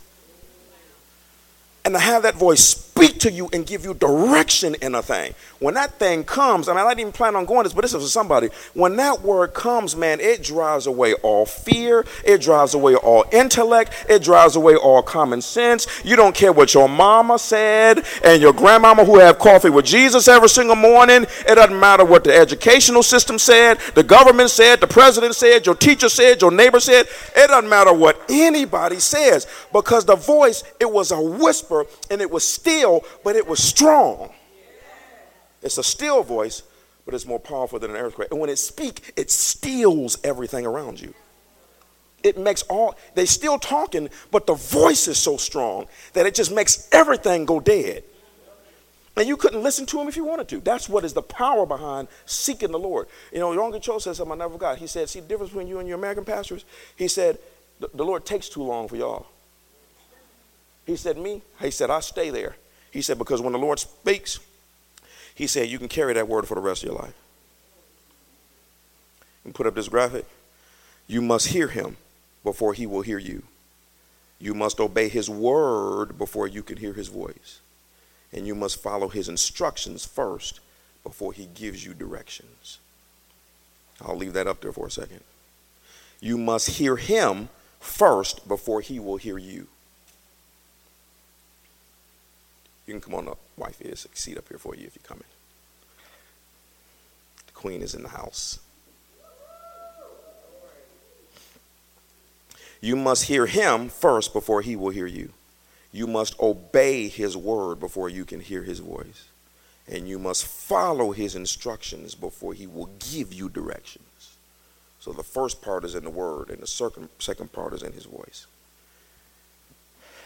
And to have that voice speak to you and give you direction in a thing. When that thing comes, mean, I didn't even plan on going this, but this is for somebody. When that word comes, man, it drives away all fear, it drives away all intellect, it drives away all common sense. You don't care what your mama said and your grandmama who have coffee with Jesus every single morning. It doesn't matter what the educational system said, the government said, the president said, your teacher said, your neighbor said. It doesn't matter what anybody says because the voice, it was a whisper and it was still still, but it was strong. It's a still voice, but it's more powerful than an earthquake. And when it speaks, it steals everything around you. It makes all, they still talking, but the voice is so strong that it just makes everything go dead. And you couldn't listen to him if you wanted to. That's what is the power behind seeking the Lord. You know, Yonggi Cho said something I never forgot. He said, see the difference between you and your American pastors? He said, the Lord takes too long for y'all. He said, me? He said, I stay there. He said, because when the Lord speaks, he said, you can carry that word for the rest of your life. And put up this graphic. You must hear him before he will hear you. You must obey his word before you can hear his voice. And you must follow his instructions first before he gives you directions. I'll leave that up there for a second. You must hear him first before he will hear you. You can come on up. Wife is a seat up here for you if you're coming. The queen is in the house. You must hear him first before he will hear you. You must obey his word before you can hear his voice. And you must follow his instructions before he will give you directions. So the first part is in the word, and the second, second part is in his voice.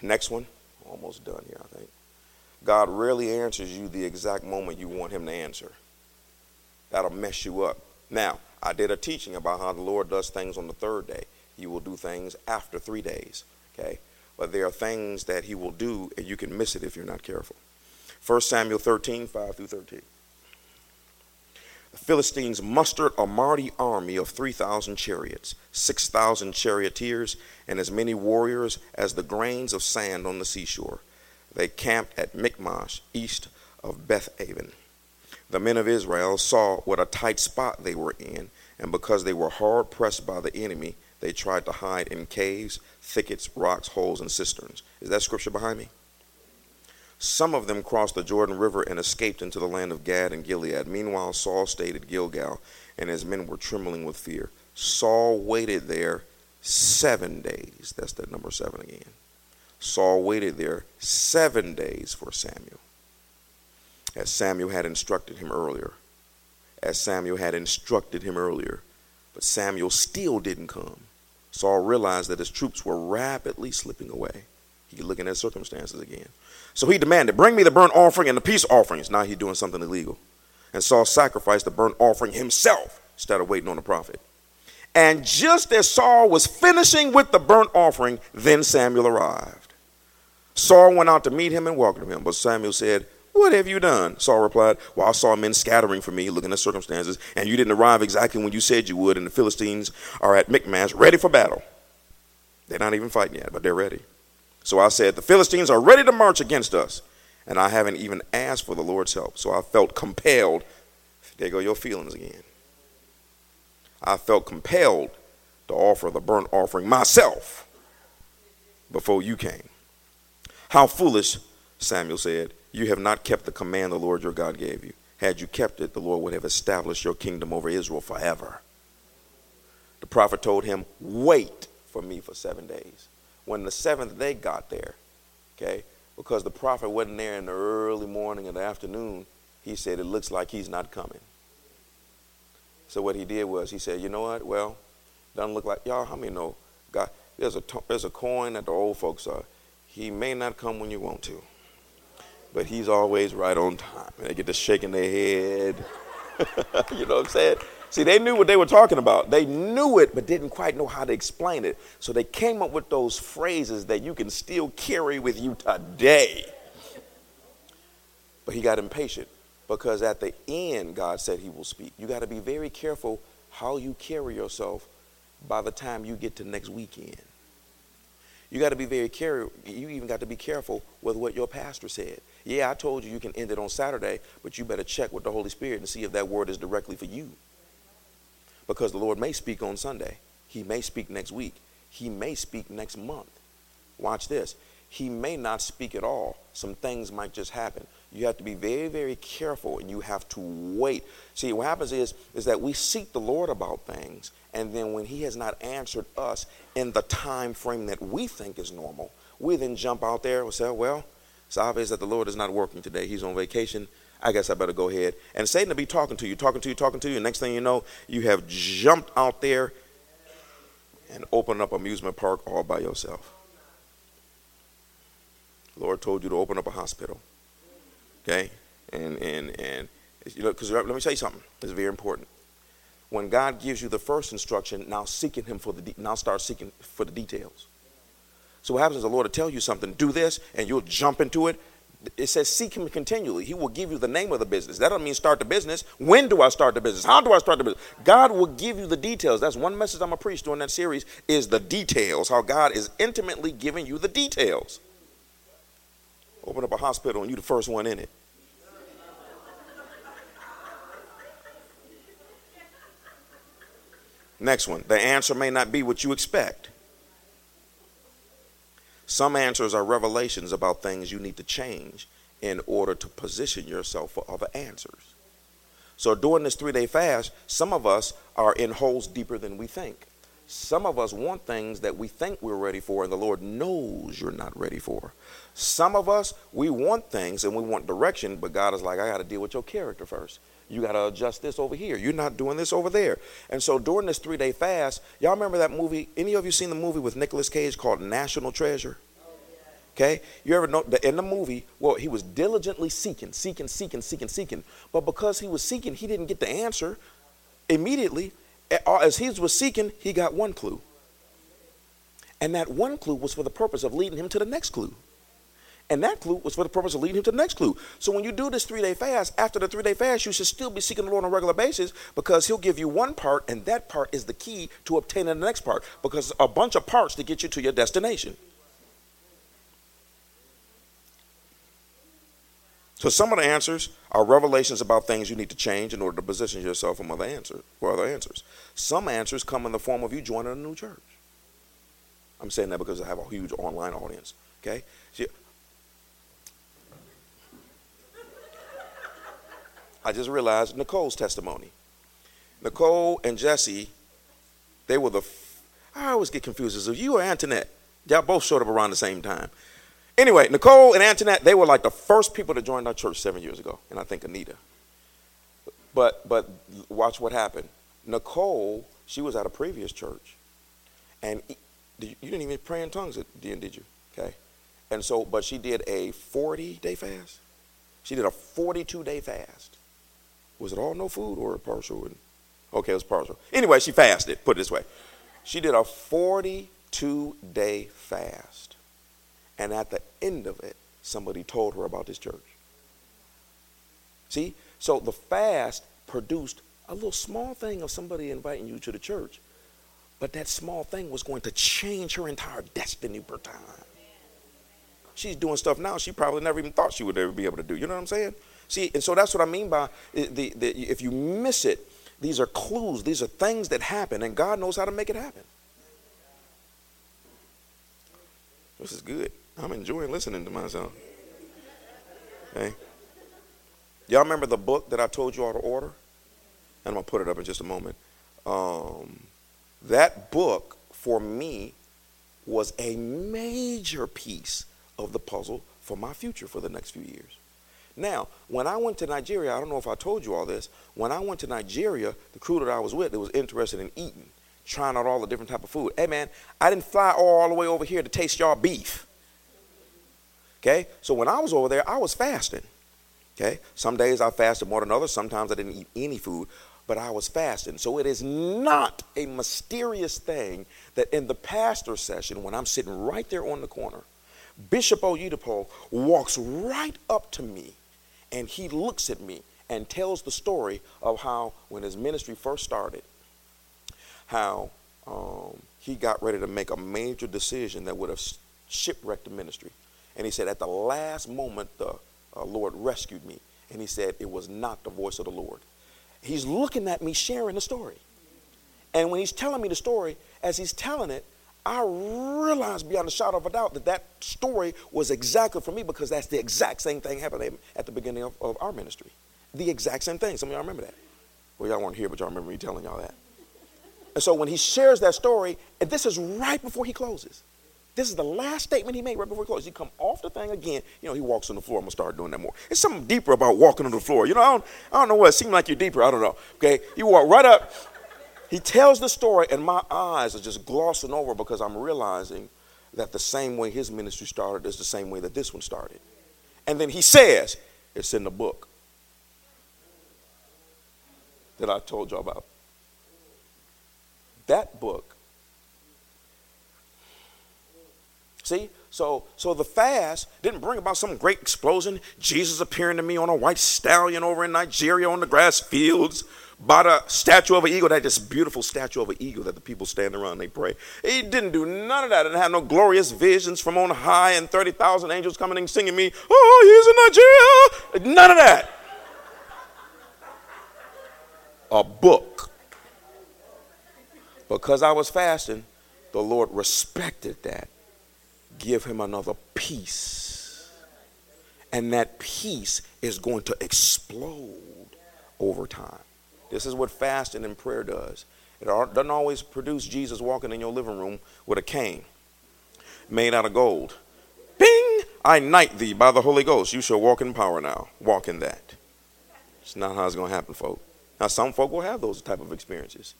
Next one. Almost done here, I think. God rarely answers you the exact moment you want him to answer. That'll mess you up. Now, I did a teaching about how the Lord does things on the third day. He will do things after three days. Okay? But there are things that he will do and you can miss it if you're not careful. 1 Samuel 13, 5 through 13. The Philistines mustered a mighty army of 3,000 chariots, 6,000 charioteers, and as many warriors as the grains of sand on the seashore. They camped at Michmash, east of Beth Bethaven. The men of Israel saw what a tight spot they were in, and because they were hard pressed by the enemy, they tried to hide in caves, thickets, rocks, holes, and cisterns. Is that scripture behind me? Some of them crossed the Jordan River and escaped into the land of Gad and Gilead. Meanwhile, Saul stayed at Gilgal, and his men were trembling with fear. Saul waited there seven days. That's that number seven again. Saul waited there seven days for Samuel, as Samuel had instructed him earlier. As Samuel had instructed him earlier. But Samuel still didn't come. Saul realized that his troops were rapidly slipping away. He looking at circumstances again. So he demanded, Bring me the burnt offering and the peace offerings. Now he's doing something illegal. And Saul sacrificed the burnt offering himself instead of waiting on the prophet. And just as Saul was finishing with the burnt offering, then Samuel arrived. Saul went out to meet him and welcome him. But Samuel said, What have you done? Saul replied, Well, I saw men scattering for me, looking at circumstances, and you didn't arrive exactly when you said you would, and the Philistines are at Michmash, ready for battle. They're not even fighting yet, but they're ready. So I said, The Philistines are ready to march against us, and I haven't even asked for the Lord's help. So I felt compelled. There go your feelings again. I felt compelled to offer the burnt offering myself before you came. How foolish, Samuel said. You have not kept the command the Lord your God gave you. Had you kept it, the Lord would have established your kingdom over Israel forever. The prophet told him, Wait for me for seven days. When the seventh day got there, okay, because the prophet wasn't there in the early morning and the afternoon, he said, It looks like he's not coming. So what he did was he said, You know what? Well, doesn't look like y'all. How many know God? There's a there's a coin that the old folks are. He may not come when you want to, but he's always right on time. And they get to shaking their head. you know what I'm saying? See, they knew what they were talking about. They knew it, but didn't quite know how to explain it. So they came up with those phrases that you can still carry with you today. But he got impatient because at the end, God said he will speak. You got to be very careful how you carry yourself by the time you get to next weekend. You got to be very careful. You even got to be careful with what your pastor said. Yeah, I told you you can end it on Saturday, but you better check with the Holy Spirit and see if that word is directly for you. Because the Lord may speak on Sunday. He may speak next week. He may speak next month. Watch this. He may not speak at all. Some things might just happen. You have to be very, very careful and you have to wait. See, what happens is, is that we seek the Lord about things and then when he has not answered us in the time frame that we think is normal, we then jump out there and say, well, it's obvious that the Lord is not working today. He's on vacation. I guess I better go ahead. And Satan will be talking to you, talking to you, talking to you. Next thing you know, you have jumped out there and opened up amusement park all by yourself. Lord told you to open up a hospital. Okay? And and and you know, because let me tell you something. It's very important when God gives you the first instruction, now seeking Him for the de- now start seeking for the details. So what happens is the Lord will tell you something, do this, and you'll jump into it. It says seek Him continually. He will give you the name of the business. That doesn't mean start the business. When do I start the business? How do I start the business? God will give you the details. That's one message I'm gonna preach during that series is the details. How God is intimately giving you the details. Open up a hospital and you the first one in it. Next one. The answer may not be what you expect. Some answers are revelations about things you need to change in order to position yourself for other answers. So, during this three day fast, some of us are in holes deeper than we think. Some of us want things that we think we're ready for, and the Lord knows you're not ready for. Some of us, we want things and we want direction, but God is like, I got to deal with your character first. You got to adjust this over here. You're not doing this over there. And so during this three day fast, y'all remember that movie? Any of you seen the movie with Nicolas Cage called National Treasure? Okay? You ever know in the movie, well, he was diligently seeking, seeking, seeking, seeking, seeking. But because he was seeking, he didn't get the answer immediately. As he was seeking, he got one clue. And that one clue was for the purpose of leading him to the next clue. And that clue was for the purpose of leading him to the next clue. So when you do this three day fast, after the three day fast, you should still be seeking the Lord on a regular basis because he'll give you one part, and that part is the key to obtaining the next part because a bunch of parts to get you to your destination. So some of the answers are revelations about things you need to change in order to position yourself for other answers. For other answers, some answers come in the form of you joining a new church. I'm saying that because I have a huge online audience. Okay, I just realized Nicole's testimony. Nicole and Jesse, they were the. I always get confused as if you or Antoinette. Y'all both showed up around the same time. Anyway, Nicole and Antoinette, they were like the first people to join our church seven years ago, and I think Anita. But but watch what happened. Nicole, she was at a previous church, and you didn't even pray in tongues at the end, did you? Okay, and so but she did a forty day fast. She did a forty-two day fast. Was it all no food or a partial? Okay, it was partial. Anyway, she fasted. Put it this way, she did a forty-two day fast. And at the end of it, somebody told her about this church. See? So the fast produced a little small thing of somebody inviting you to the church. But that small thing was going to change her entire destiny per time. She's doing stuff now she probably never even thought she would ever be able to do. You know what I'm saying? See, and so that's what I mean by the, the, if you miss it, these are clues, these are things that happen, and God knows how to make it happen. This is good. I'm enjoying listening to myself. Okay. Y'all remember the book that I told you all to order? And I'm going to put it up in just a moment. Um, that book, for me, was a major piece of the puzzle for my future for the next few years. Now, when I went to Nigeria, I don't know if I told you all this. When I went to Nigeria, the crew that I was with that was interested in eating, trying out all the different type of food. Hey man, I didn't fly all the way over here to taste y'all beef. Okay? So when I was over there, I was fasting. Okay? Some days I fasted more than others. Sometimes I didn't eat any food, but I was fasting. So it is not a mysterious thing that in the pastor session, when I'm sitting right there on the corner, Bishop Oyedepo walks right up to me and he looks at me and tells the story of how when his ministry first started, how um, he got ready to make a major decision that would have shipwrecked the ministry. And he said, At the last moment, the uh, Lord rescued me. And he said, It was not the voice of the Lord. He's looking at me sharing the story. And when he's telling me the story, as he's telling it, I realized beyond a shadow of a doubt that that story was exactly for me because that's the exact same thing happened at the beginning of, of our ministry. The exact same thing. Some of y'all remember that. Well, y'all weren't here, but y'all remember me telling y'all that. And so when he shares that story, and this is right before he closes, this is the last statement he made right before he closed. He come off the thing again. You know, he walks on the floor. I'm gonna start doing that more. It's something deeper about walking on the floor. You know, I don't, I don't know what. It seemed like you're deeper. I don't know. Okay, you walk right up. He tells the story, and my eyes are just glossing over because I'm realizing that the same way his ministry started is the same way that this one started. And then he says, "It's in the book that I told you about." That book See? So, so the fast didn't bring about some great explosion. Jesus appearing to me on a white stallion over in Nigeria on the grass fields by the statue of an eagle, that just beautiful statue of an eagle that the people stand around and they pray. He didn't do none of that. Didn't have no glorious visions from on high and 30,000 angels coming and singing me, oh, he's in Nigeria. None of that. A book. Because I was fasting, the Lord respected that give him another piece. And that piece is going to explode over time. This is what fasting and prayer does. It doesn't always produce Jesus walking in your living room with a cane made out of gold. Bing! I knight thee by the Holy Ghost. You shall walk in power now. Walk in that. It's not how it's going to happen, folk. Now, some folk will have those type of experiences.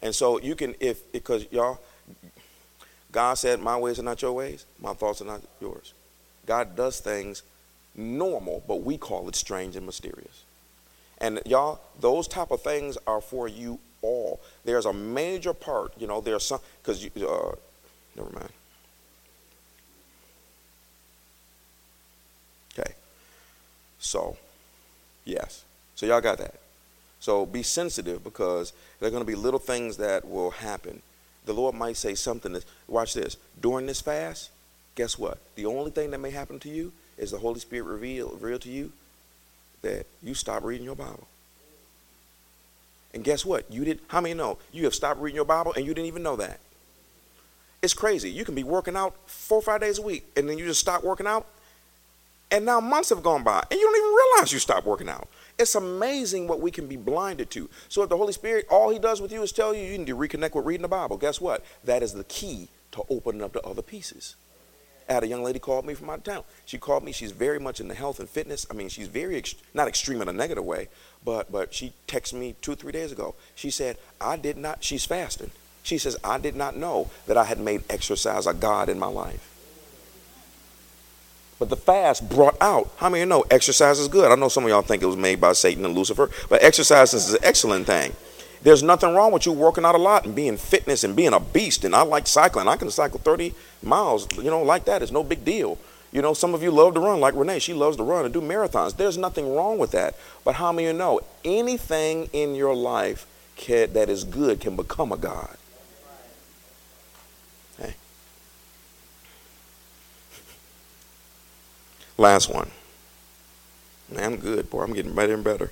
And so you can, if, because y'all, God said, My ways are not your ways, my thoughts are not yours. God does things normal, but we call it strange and mysterious. And y'all, those type of things are for you all. There's a major part, you know, there's some, because you, uh, never mind. Okay. So, yes. So y'all got that. So be sensitive because there are going to be little things that will happen. The Lord might say something. That, watch this. During this fast, guess what? The only thing that may happen to you is the Holy Spirit reveal, reveal to you that you stop reading your Bible. And guess what? You did. How many know you have stopped reading your Bible and you didn't even know that? It's crazy. You can be working out four or five days a week, and then you just stop working out, and now months have gone by, and you don't even realize you stopped working out. It's amazing what we can be blinded to. So if the Holy Spirit, all He does with you is tell you you need to reconnect with reading the Bible. Guess what? That is the key to opening up the other pieces. I had a young lady called me from out of town. She called me. She's very much in the health and fitness. I mean, she's very ex- not extreme in a negative way, but but she texted me two three days ago. She said I did not. She's fasting. She says, I did not know that I had made exercise a God in my life. But the fast brought out, how many you know exercise is good? I know some of y'all think it was made by Satan and Lucifer, but exercise is an excellent thing. There's nothing wrong with you working out a lot and being fitness and being a beast. And I like cycling. I can cycle 30 miles, you know, like that. It's no big deal. You know, some of you love to run, like Renee. She loves to run and do marathons. There's nothing wrong with that. But how many of you know anything in your life can, that is good can become a God? Last one. Man, I'm good, boy. I'm getting better and better.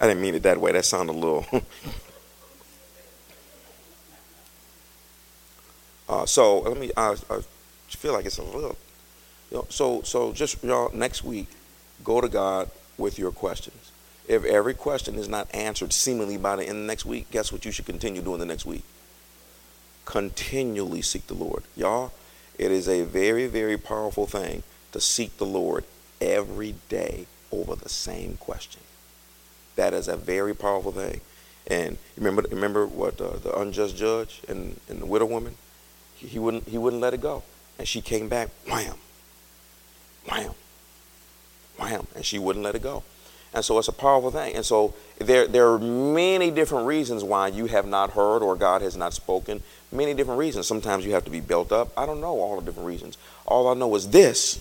I didn't mean it that way. That sounded a little. uh, so let me. I, I, feel like it's a little. You know, so so just y'all next week, go to God with your questions. If every question is not answered seemingly by the end of the next week, guess what you should continue doing the next week? Continually seek the Lord, y'all. It is a very very powerful thing to seek the Lord every day over the same question. That is a very powerful thing. And remember, remember what uh, the unjust judge and, and the widow woman, he, he, wouldn't he wouldn't let it go, and she came back, wham, wham, wham, and she wouldn't let it go. And so it's a powerful thing. And so there, there are many different reasons why you have not heard or God has not spoken. Many different reasons. Sometimes you have to be built up. I don't know all the different reasons. All I know is this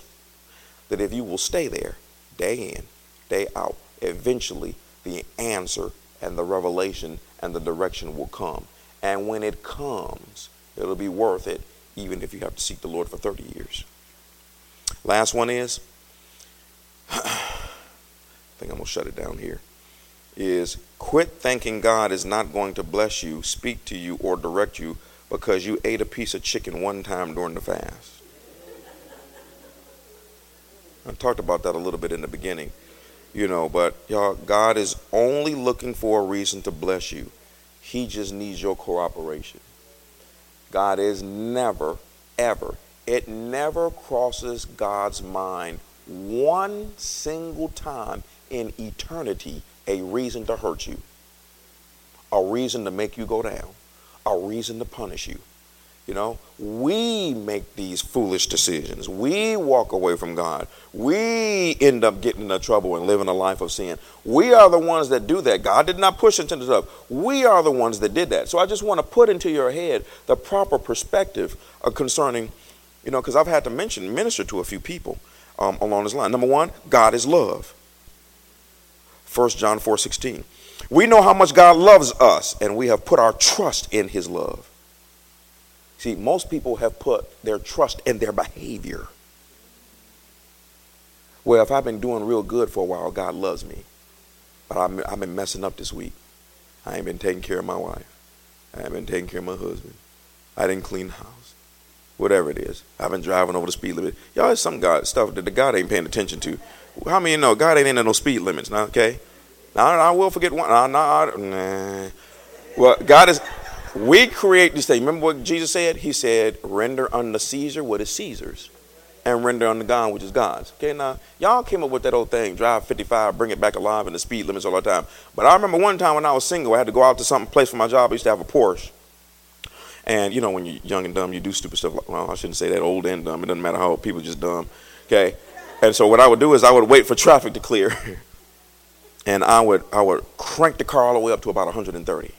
that if you will stay there day in, day out, eventually the answer and the revelation and the direction will come. And when it comes, it'll be worth it, even if you have to seek the Lord for 30 years. Last one is, I think I'm going to shut it down here, is quit thinking God is not going to bless you, speak to you, or direct you because you ate a piece of chicken one time during the fast. I talked about that a little bit in the beginning, you know, but y'all, God is only looking for a reason to bless you. He just needs your cooperation. God is never, ever, it never crosses God's mind one single time in eternity a reason to hurt you, a reason to make you go down, a reason to punish you. You know, we make these foolish decisions. We walk away from God. We end up getting into trouble and living a life of sin. We are the ones that do that. God did not push us into stuff. We are the ones that did that. So I just want to put into your head the proper perspective concerning, you know, because I've had to mention, minister to a few people um, along this line. Number one, God is love. 1 John 4 16. We know how much God loves us, and we have put our trust in his love. See, most people have put their trust in their behavior. Well, if I've been doing real good for a while, God loves me. But i have been messing up this week. I ain't been taking care of my wife. I ain't been taking care of my husband. I didn't clean the house. Whatever it is. I've been driving over the speed limit. Y'all, it's some God stuff that the God ain't paying attention to. How many know God ain't into no speed limits now, okay? Now, I will forget one. Nah, nah, nah. Well, God is we create this thing. Remember what Jesus said? He said, render unto Caesar what is Caesar's and render unto God which is God's. Okay, now, y'all came up with that old thing, drive 55, bring it back alive, and the speed limits all the time. But I remember one time when I was single, I had to go out to some place for my job. I used to have a Porsche. And, you know, when you're young and dumb, you do stupid stuff. Like, well, I shouldn't say that, old and dumb. It doesn't matter how old, people just dumb. Okay? And so what I would do is I would wait for traffic to clear. and I would, I would crank the car all the way up to about 130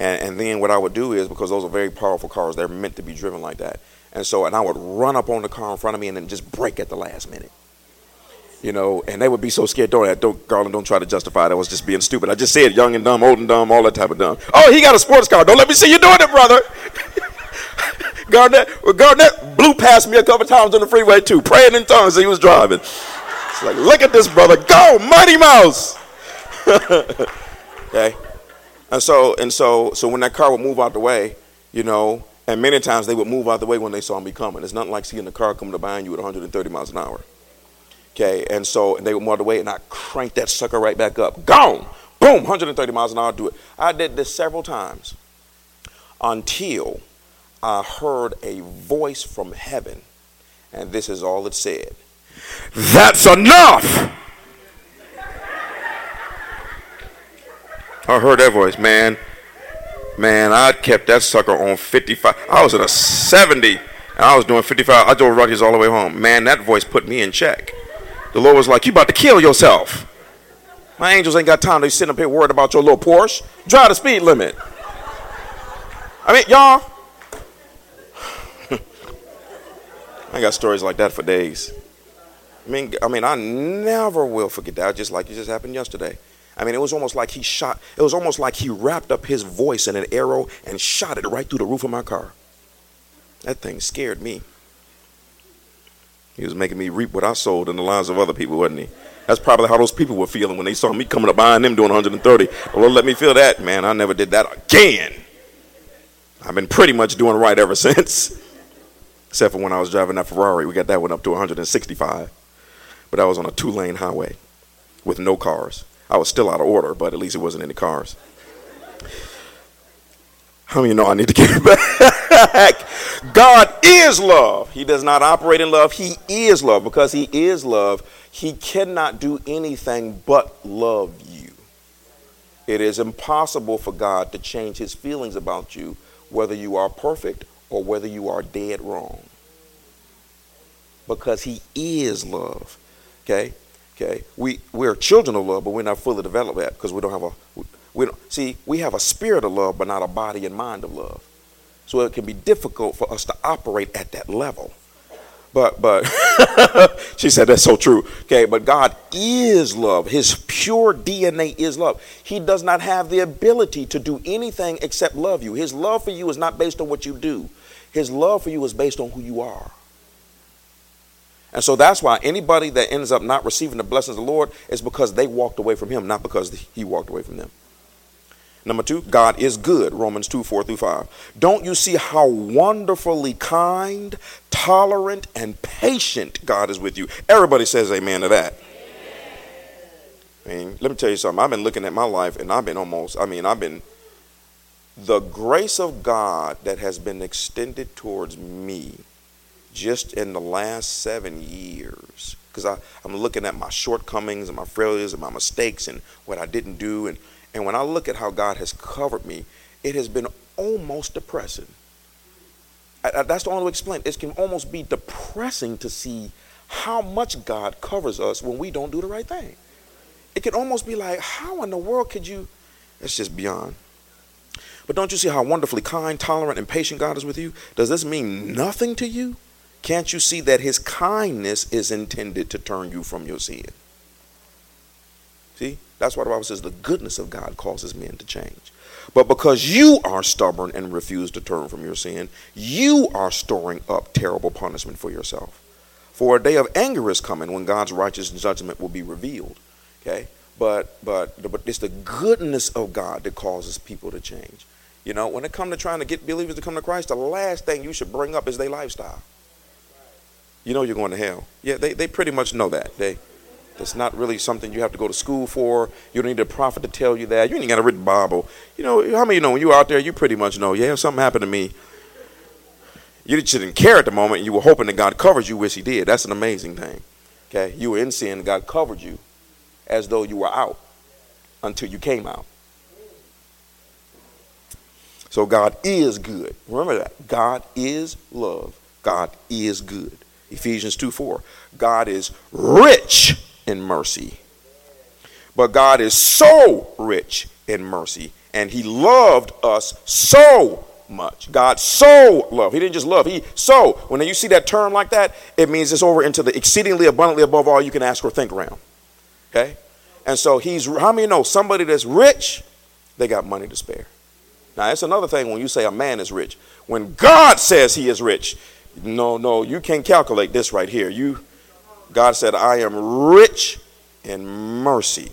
and, and then what I would do is, because those are very powerful cars, they're meant to be driven like that. And so, and I would run up on the car in front of me and then just brake at the last minute. you know, and they would be so scared. Don't, don't, Garland, don't try to justify that. I was just being stupid. I just said young and dumb, old and dumb, all that type of dumb. Oh, he got a sports car. Don't let me see you doing it, brother. Garnett, well, Garnett blew past me a couple times on the freeway too, praying in tongues as he was driving. It's like, look at this brother, go, Mighty Mouse. okay, and so and so so when that car would move out the way, you know, and many times they would move out the way when they saw me coming. It's nothing like seeing the car coming to behind you at 130 miles an hour. Okay, and so and they would move out the way, and I cranked that sucker right back up. Gone, boom, 130 miles an hour. Do it. I did this several times until I heard a voice from heaven, and this is all it said That's enough! I heard that voice, man. Man, I kept that sucker on 55. I was at a 70, and I was doing 55. I drove Rockies all the way home. Man, that voice put me in check. The Lord was like, You about to kill yourself. My angels ain't got time to be sitting up here worried about your little Porsche. Drive the speed limit. I mean, y'all, I got stories like that for days. I mean, I mean, I never will forget that. Just like it just happened yesterday. I mean, it was almost like he shot. It was almost like he wrapped up his voice in an arrow and shot it right through the roof of my car. That thing scared me. He was making me reap what I sowed in the lives of other people, wasn't he? That's probably how those people were feeling when they saw me coming up behind them doing 130. Well, let me feel that, man. I never did that again. I've been pretty much doing right ever since. Except for when I was driving that Ferrari, we got that one up to 165. But I was on a two lane highway with no cars. I was still out of order, but at least it wasn't any cars. How many know I need to get back? God is love. He does not operate in love. He is love. Because He is love, He cannot do anything but love you. It is impossible for God to change His feelings about you, whether you are perfect or whether you are dead wrong. Because he is love. Okay? Okay. We we're children of love, but we're not fully developed yet because we don't have a we, we don't see we have a spirit of love, but not a body and mind of love. So it can be difficult for us to operate at that level. But but she said that's so true. Okay, but God is love. His pure DNA is love. He does not have the ability to do anything except love you. His love for you is not based on what you do. His love for you is based on who you are. And so that's why anybody that ends up not receiving the blessings of the Lord is because they walked away from him, not because he walked away from them. Number two, God is good. Romans 2 4 through 5. Don't you see how wonderfully kind, tolerant, and patient God is with you? Everybody says amen to that. I mean, let me tell you something. I've been looking at my life and I've been almost, I mean, I've been the grace of God that has been extended towards me just in the last seven years, because I'm looking at my shortcomings and my failures and my mistakes and what I didn't do. And, and when I look at how God has covered me, it has been almost depressing. I, I, that's the only way to explain it. Can almost be depressing to see how much God covers us when we don't do the right thing. It can almost be like, how in the world could you? It's just beyond. But don't you see how wonderfully kind, tolerant, and patient God is with you? Does this mean nothing to you? Can't you see that his kindness is intended to turn you from your sin? See? That's why the Bible says the goodness of God causes men to change. But because you are stubborn and refuse to turn from your sin, you are storing up terrible punishment for yourself. For a day of anger is coming when God's righteous judgment will be revealed. Okay? But but but it's the goodness of God that causes people to change. You know, when it comes to trying to get believers to come to Christ, the last thing you should bring up is their lifestyle. You know you're going to hell. Yeah, they, they pretty much know that. They that's not really something you have to go to school for. You don't need a prophet to tell you that. You ain't got a written Bible. You know, how many you know when you're out there, you pretty much know, yeah, something happened to me. You didn't care at the moment. You were hoping that God covers you, which He did. That's an amazing thing. Okay? You were in sin, God covered you as though you were out until you came out. So God is good. Remember that. God is love. God is good. Ephesians 2 4. God is rich in mercy. But God is so rich in mercy, and He loved us so much. God so loved. He didn't just love. He so. When you see that term like that, it means it's over into the exceedingly abundantly above all you can ask or think around. Okay? And so he's how many know somebody that's rich, they got money to spare. Now that's another thing when you say a man is rich. When God says he is rich, no, no, you can't calculate this right here. You God said, I am rich in mercy.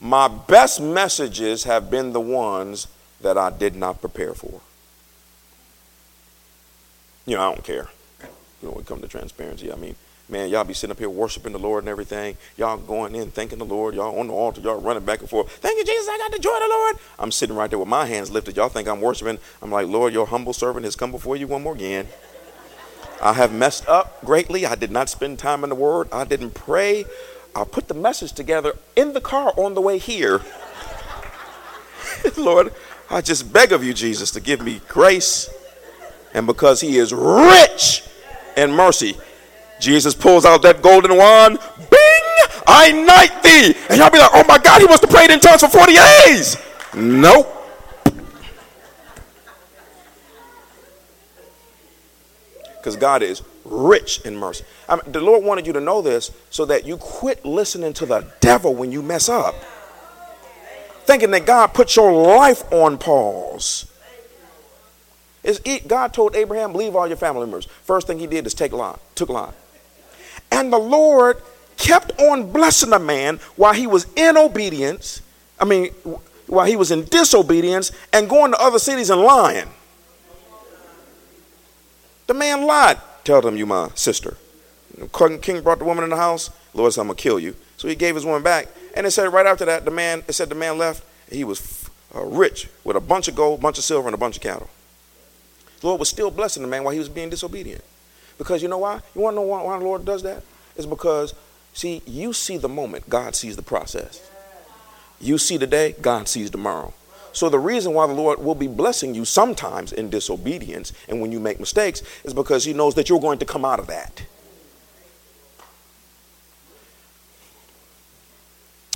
My best messages have been the ones that I did not prepare for. You know, I don't care. You know, when it comes to transparency, I mean, man, y'all be sitting up here worshiping the Lord and everything. Y'all going in thanking the Lord. Y'all on the altar. Y'all running back and forth. Thank you, Jesus. I got the joy of the Lord. I'm sitting right there with my hands lifted. Y'all think I'm worshiping. I'm like, Lord, your humble servant has come before you one more again. I have messed up greatly. I did not spend time in the Word. I didn't pray. I put the message together in the car on the way here. Lord, I just beg of you, Jesus, to give me grace. And because He is rich in mercy, Jesus pulls out that golden wand. Bing! I knight thee. And y'all be like, oh my God, he must have prayed in tongues for 40 days. Nope. Because God is rich in mercy. I mean, the Lord wanted you to know this so that you quit listening to the devil when you mess up. Thinking that God put your life on pause. It's, God told Abraham, leave all your family members. First thing he did is take Lot, took Lot. And the Lord kept on blessing the man while he was in obedience. I mean, while he was in disobedience and going to other cities and lying. The man lied. Tell them you my sister. King brought the woman in the house. Lord said, I'm gonna kill you. So he gave his woman back. And it said right after that, the man, it said the man left. He was uh, rich with a bunch of gold, a bunch of silver, and a bunch of cattle. The Lord was still blessing the man while he was being disobedient. Because you know why? You want to know why, why the Lord does that? It's because, see, you see the moment, God sees the process. You see today, God sees tomorrow. So the reason why the Lord will be blessing you sometimes in disobedience and when you make mistakes is because he knows that you're going to come out of that.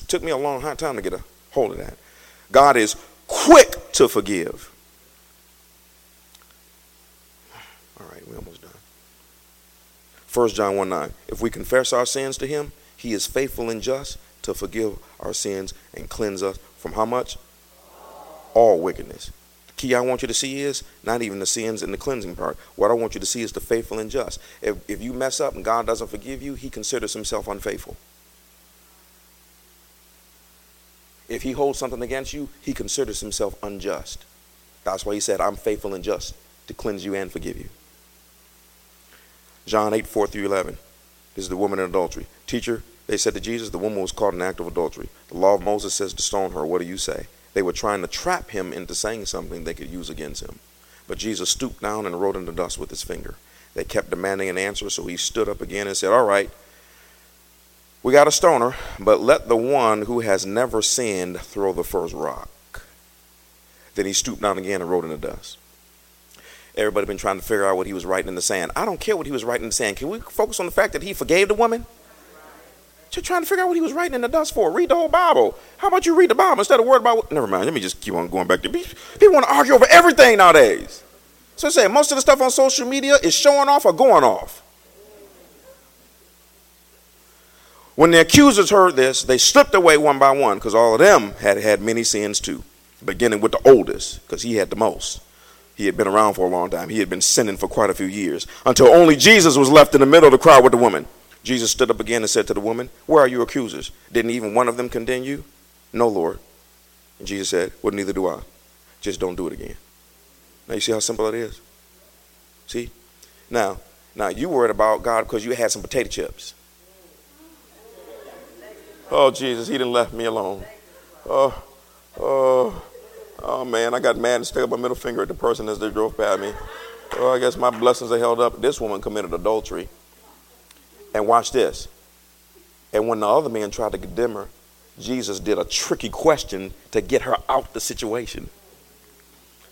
It took me a long hard time to get a hold of that. God is quick to forgive. All right, we're almost done. 1 John 1 9. If we confess our sins to him, he is faithful and just to forgive our sins and cleanse us from how much? All wickedness. The key I want you to see is not even the sins and the cleansing part. What I want you to see is the faithful and just. If, if you mess up and God doesn't forgive you, he considers himself unfaithful. If he holds something against you, he considers himself unjust. That's why he said, I'm faithful and just to cleanse you and forgive you. John 8, 4 through 11. This is the woman in adultery. Teacher, they said to Jesus, the woman was caught in the act of adultery. The law of Moses says to stone her. What do you say? They were trying to trap him into saying something they could use against him. But Jesus stooped down and wrote in the dust with his finger. They kept demanding an answer, so he stood up again and said, All right, we got a stoner, but let the one who has never sinned throw the first rock. Then he stooped down again and wrote in the dust. Everybody been trying to figure out what he was writing in the sand. I don't care what he was writing in the sand. Can we focus on the fact that he forgave the woman? Trying to figure out what he was writing in the dust for. Read the whole Bible. How about you read the Bible instead of worried about what? Never mind. Let me just keep on going back to people want to argue over everything nowadays. So I say most of the stuff on social media is showing off or going off. When the accusers heard this, they slipped away one by one because all of them had had many sins too, beginning with the oldest because he had the most. He had been around for a long time. He had been sinning for quite a few years until only Jesus was left in the middle of the crowd with the woman. Jesus stood up again and said to the woman, Where are your accusers? Didn't even one of them condemn you? No, Lord. And Jesus said, Well, neither do I. Just don't do it again. Now you see how simple it is? See? Now, now you worried about God because you had some potato chips. Oh Jesus, he didn't left me alone. Oh, oh, oh man, I got mad and stuck up my middle finger at the person as they drove by me. Oh, I guess my blessings are held up. This woman committed adultery. And watch this. And when the other man tried to condemn her, Jesus did a tricky question to get her out the situation.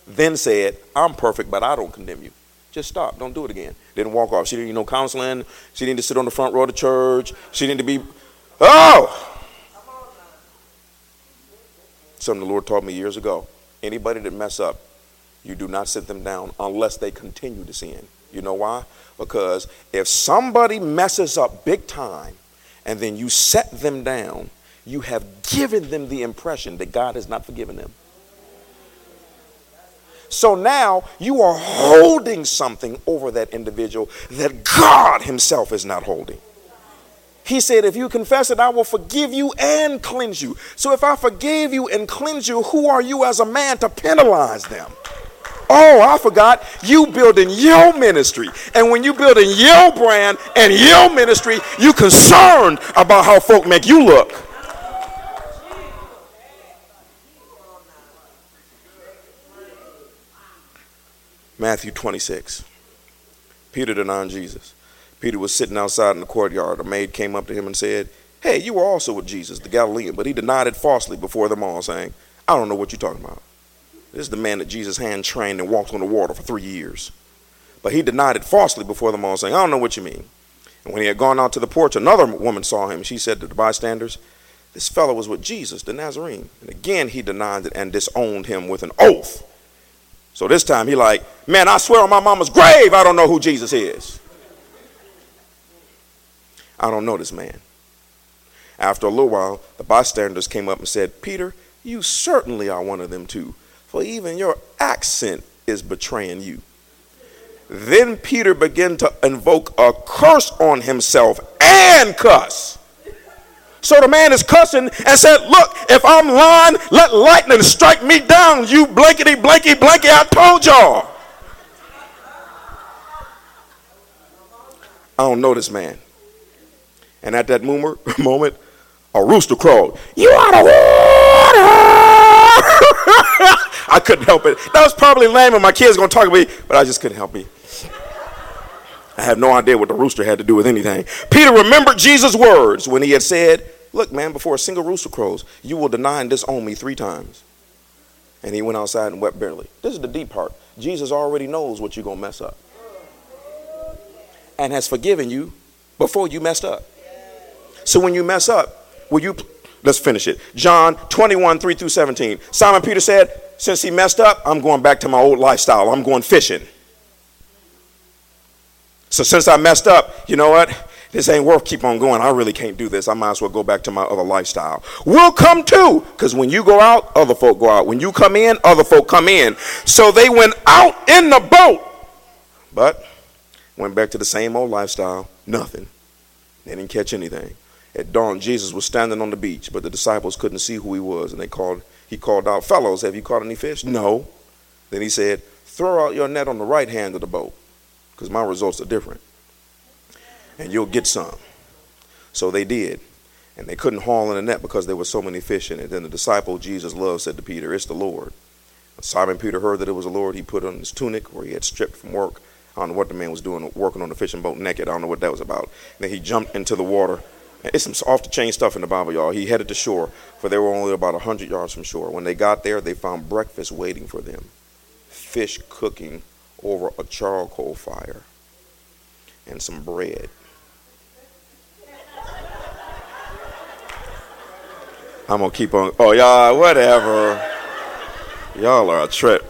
Then said, I'm perfect, but I don't condemn you. Just stop. Don't do it again. Didn't walk off. She didn't need no counseling. She didn't sit on the front row of the church. She didn't be, oh! Something the Lord taught me years ago. Anybody that mess up, You do not sit them down unless they continue to sin. You know why? Because if somebody messes up big time and then you set them down, you have given them the impression that God has not forgiven them. So now you are holding something over that individual that God Himself is not holding. He said, If you confess it, I will forgive you and cleanse you. So if I forgave you and cleanse you, who are you as a man to penalize them? Oh, I forgot. You building your ministry. And when you building your brand and your ministry, you concerned about how folk make you look. Matthew 26. Peter denied Jesus. Peter was sitting outside in the courtyard. A maid came up to him and said, Hey, you were also with Jesus, the Galilean. But he denied it falsely before them all, saying, I don't know what you're talking about. This is the man that Jesus hand trained and walked on the water for three years. But he denied it falsely before them all, saying, I don't know what you mean. And when he had gone out to the porch, another woman saw him. She said to the bystanders, This fellow was with Jesus, the Nazarene. And again he denied it and disowned him with an oath. So this time he like, man, I swear on my mama's grave, I don't know who Jesus is. I don't know this man. After a little while, the bystanders came up and said, Peter, you certainly are one of them too, for even your accent is betraying you. Then Peter began to invoke a curse on himself and cuss. So the man is cussing and said, Look, if I'm lying, let lightning strike me down, you blankety blanky blanky. I told y'all. I don't know this man. And at that moment, a rooster crowed, You out of water! I couldn't help it. That was probably lame and my kids gonna talk to me, but I just couldn't help me. I have no idea what the rooster had to do with anything. Peter remembered Jesus' words when he had said, Look, man, before a single rooster crows, you will deny and disown me three times. And he went outside and wept bitterly. This is the deep part. Jesus already knows what you're going to mess up and has forgiven you before you messed up. So when you mess up, will you, let's finish it. John 21, 3 through 17. Simon Peter said, Since he messed up, I'm going back to my old lifestyle. I'm going fishing. So since I messed up, you know what? this ain't worth keep on going. I really can't do this. I might as well go back to my other lifestyle. We'll come too, because when you go out, other folk go out. When you come in, other folk come in. So they went out in the boat, but went back to the same old lifestyle. Nothing. They didn't catch anything. At dawn, Jesus was standing on the beach, but the disciples couldn't see who he was, and they called. He called out, "Fellows, have you caught any fish?" No. Then he said, "Throw out your net on the right hand of the boat, because my results are different." and you'll get some. So they did. And they couldn't haul in the net because there were so many fish in it. Then the disciple Jesus loved said to Peter, It's the Lord. Simon Peter heard that it was the Lord, he put on his tunic where he had stripped from work. I don't know what the man was doing, working on the fishing boat naked. I don't know what that was about. And then he jumped into the water. It's some off the chain stuff in the Bible, y'all. He headed to shore, for they were only about 100 yards from shore. When they got there, they found breakfast waiting for them fish cooking over a charcoal fire and some bread. I'm gonna keep on. Oh, y'all, whatever. Y'all are a trip.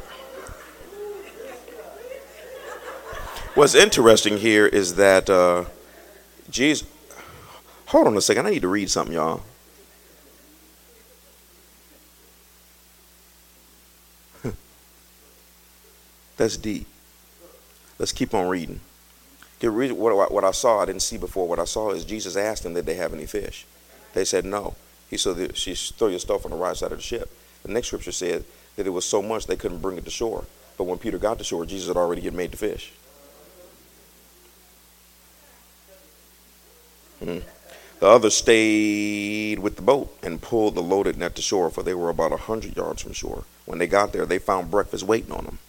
What's interesting here is that uh, Jesus. Hold on a second. I need to read something, y'all. That's deep. Let's keep on reading. Read what, what I saw. I didn't see before. What I saw is Jesus asked them, "Did they have any fish?" They said no. He said, she throw your stuff on the right side of the ship. The next scripture said that it was so much they couldn't bring it to shore. But when Peter got to shore, Jesus had already made the fish. Hmm. The others stayed with the boat and pulled the loaded net to shore, for they were about a hundred yards from shore. When they got there, they found breakfast waiting on them.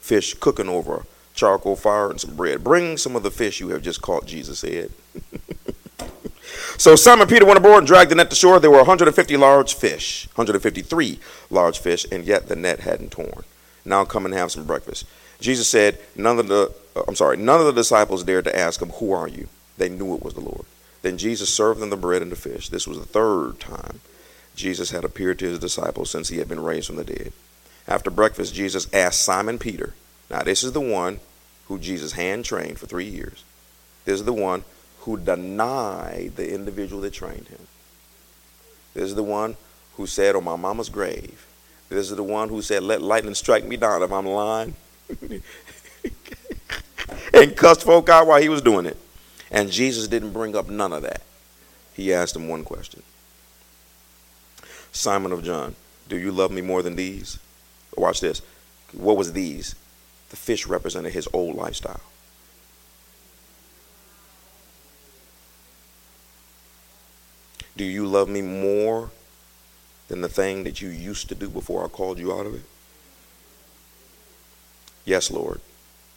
Fish cooking over a charcoal fire and some bread. Bring some of the fish you have just caught, Jesus said. So Simon Peter went aboard and dragged the net to shore. There were 150 large fish, 153 large fish, and yet the net hadn't torn. Now come and have some breakfast. Jesus said, none of the, uh, I'm sorry, none of the disciples dared to ask him, who are you? They knew it was the Lord. Then Jesus served them the bread and the fish. This was the third time Jesus had appeared to his disciples since he had been raised from the dead. After breakfast, Jesus asked Simon Peter. Now, this is the one who Jesus hand trained for three years. This is the one who denied the individual that trained him. This is the one who said, On my mama's grave. This is the one who said, Let lightning strike me down if I'm lying. and cussed folk out while he was doing it. And Jesus didn't bring up none of that. He asked him one question Simon of John, do you love me more than these? Watch this. What was these? The fish represented his old lifestyle. Do you love me more than the thing that you used to do before I called you out of it? Yes, Lord.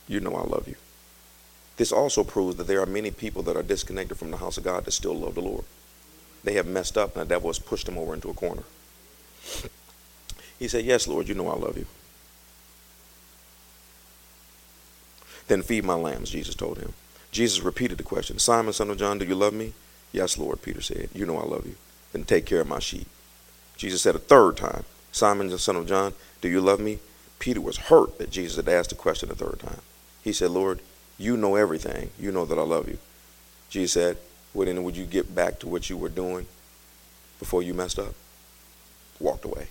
You know I love you. This also proves that there are many people that are disconnected from the house of God that still love the Lord. They have messed up and the devil has pushed them over into a corner. He said, Yes, Lord, you know I love you. Then feed my lambs, Jesus told him. Jesus repeated the question Simon, son of John, do you love me? Yes, Lord, Peter said. You know I love you. Then take care of my sheep. Jesus said a third time, Simon, son of John, do you love me? Peter was hurt that Jesus had asked the question a third time. He said, Lord, you know everything. You know that I love you. Jesus said, Well, then would you get back to what you were doing before you messed up? Walked away.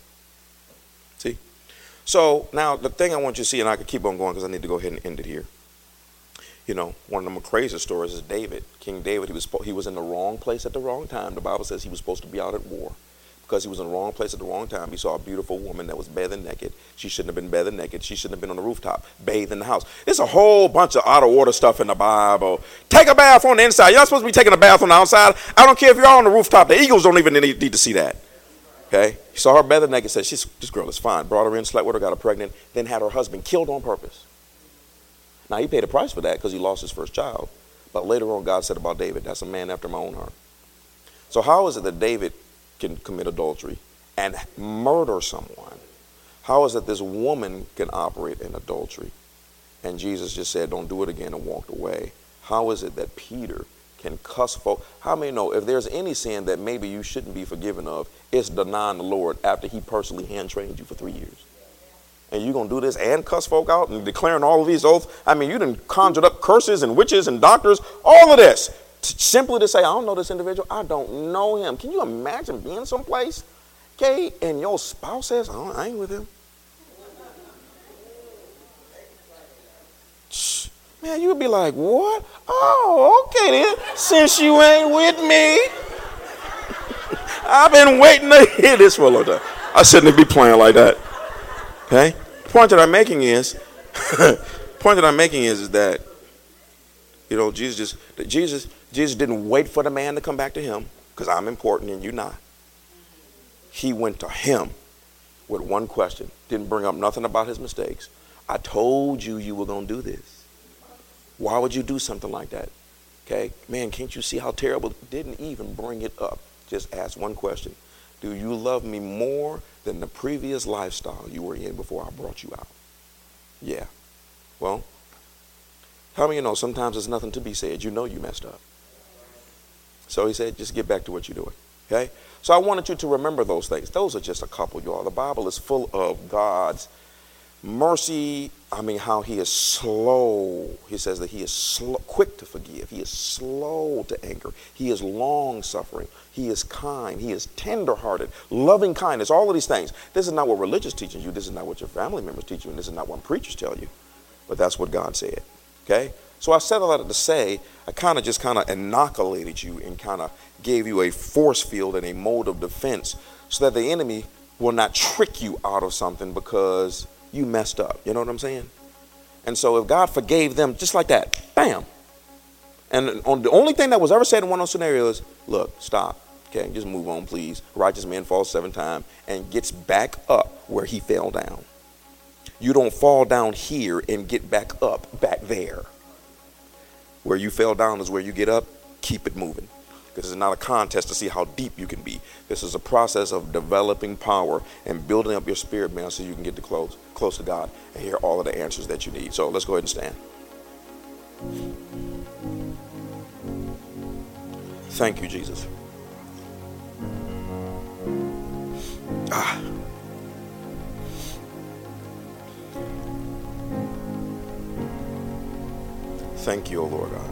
See? So now the thing I want you to see, and I could keep on going because I need to go ahead and end it here. You know, one of the crazy stories is David, King David. He was he was in the wrong place at the wrong time. The Bible says he was supposed to be out at war because he was in the wrong place at the wrong time. He saw a beautiful woman that was bathing naked. She shouldn't have been bathing naked. She shouldn't have been on the rooftop, bathed in the house. There's a whole bunch of out of order stuff in the Bible. Take a bath on the inside. You're not supposed to be taking a bath on the outside. I don't care if you're on the rooftop. The eagles don't even need, need to see that. Okay? He saw her bathing naked, said, She's, This girl is fine. Brought her in, slept with her, got her pregnant, then had her husband killed on purpose. Now, he paid a price for that because he lost his first child. But later on, God said about David, That's a man after my own heart. So, how is it that David can commit adultery? and murder someone, how is it this woman can operate in adultery? And Jesus just said, Don't do it again and walked away. How is it that Peter can cuss folk? How many know if there's any sin that maybe you shouldn't be forgiven of, it's denying the Lord after he personally hand trained you for three years? And you're going to do this and cuss folk out and declaring all of these oaths? I mean, you done conjured up curses and witches and doctors, all of this. Simply to say, I don't know this individual, I don't know him. Can you imagine being someplace? Okay, and your spouse says, oh, I ain't with him. Man, you'd be like, what? Oh, okay then. Since you ain't with me, I've been waiting to hear this for a long time. I shouldn't be playing like that. Okay? The point that I'm making is, the point that I'm making is, is that, you know, Jesus just, Jesus, Jesus didn't wait for the man to come back to him because I'm important and you're not he went to him with one question. Didn't bring up nothing about his mistakes. I told you you were going to do this. Why would you do something like that? Okay, man, can't you see how terrible? Didn't even bring it up. Just ask one question Do you love me more than the previous lifestyle you were in before I brought you out? Yeah. Well, how many you know sometimes there's nothing to be said? You know you messed up. So he said, just get back to what you're doing. Okay? So I wanted you to remember those things. Those are just a couple, y'all. The Bible is full of God's mercy. I mean, how He is slow. He says that He is slow, quick to forgive. He is slow to anger. He is long suffering. He is kind. He is tender hearted, loving kindness, all of these things. This is not what religious teaches you. This is not what your family members teach you. And this is not what preachers tell you. But that's what God said. Okay? So I said all that to say, I kind of just kind of inoculated you and kind of gave you a force field and a mode of defense so that the enemy will not trick you out of something because you messed up. You know what I'm saying? And so if God forgave them just like that, bam. And on the only thing that was ever said in one of those scenarios, look, stop. Okay, just move on, please. Righteous man falls seven times and gets back up where he fell down. You don't fall down here and get back up back there. Where you fell down is where you get up, keep it moving. This is not a contest to see how deep you can be. This is a process of developing power and building up your spirit, man, so you can get to close, close to God and hear all of the answers that you need. So let's go ahead and stand. Thank you, Jesus. Ah. Thank you, O Lord God.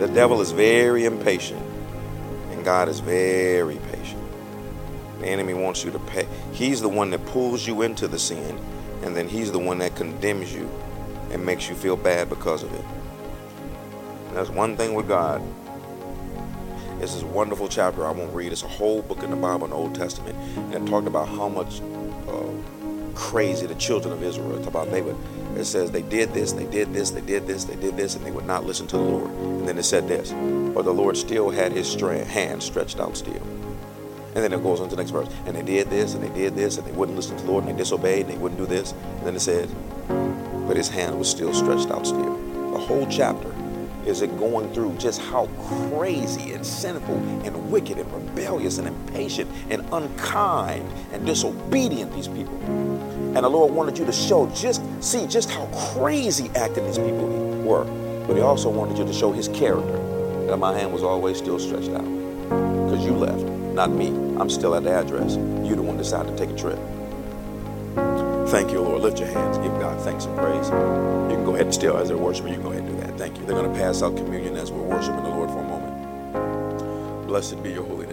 The devil is very impatient, and God is very patient. The enemy wants you to pay. He's the one that pulls you into the sin, and then he's the one that condemns you and makes you feel bad because of it. And that's one thing with God. This is a wonderful chapter. I won't read. It's a whole book in the Bible, in the Old Testament, and it talked about how much uh, crazy the children of Israel. It's about they would. It says they did this, they did this, they did this, they did this, and they would not listen to the Lord. And then it said this, but the Lord still had His hand stretched out still. And then it goes on to the next verse. And they did this, and they did this, and they wouldn't listen to the Lord, and they disobeyed, and they wouldn't do this. And then it said, but His hand was still stretched out still. The whole chapter is it going through just how crazy and sinful and wicked and rebellious and impatient and unkind and disobedient these people. And the Lord wanted you to show just see just how crazy acting these people were. But he also wanted you to show his character. That my hand was always still stretched out. Because you left, not me. I'm still at the address. You the one decided to take a trip. Thank you, Lord. Lift your hands. Give God thanks and praise. You can go ahead and still, as they're worshiping, you can go ahead and do that. Thank you. They're going to pass out communion as we're worshiping the Lord for a moment. Blessed be your holy name,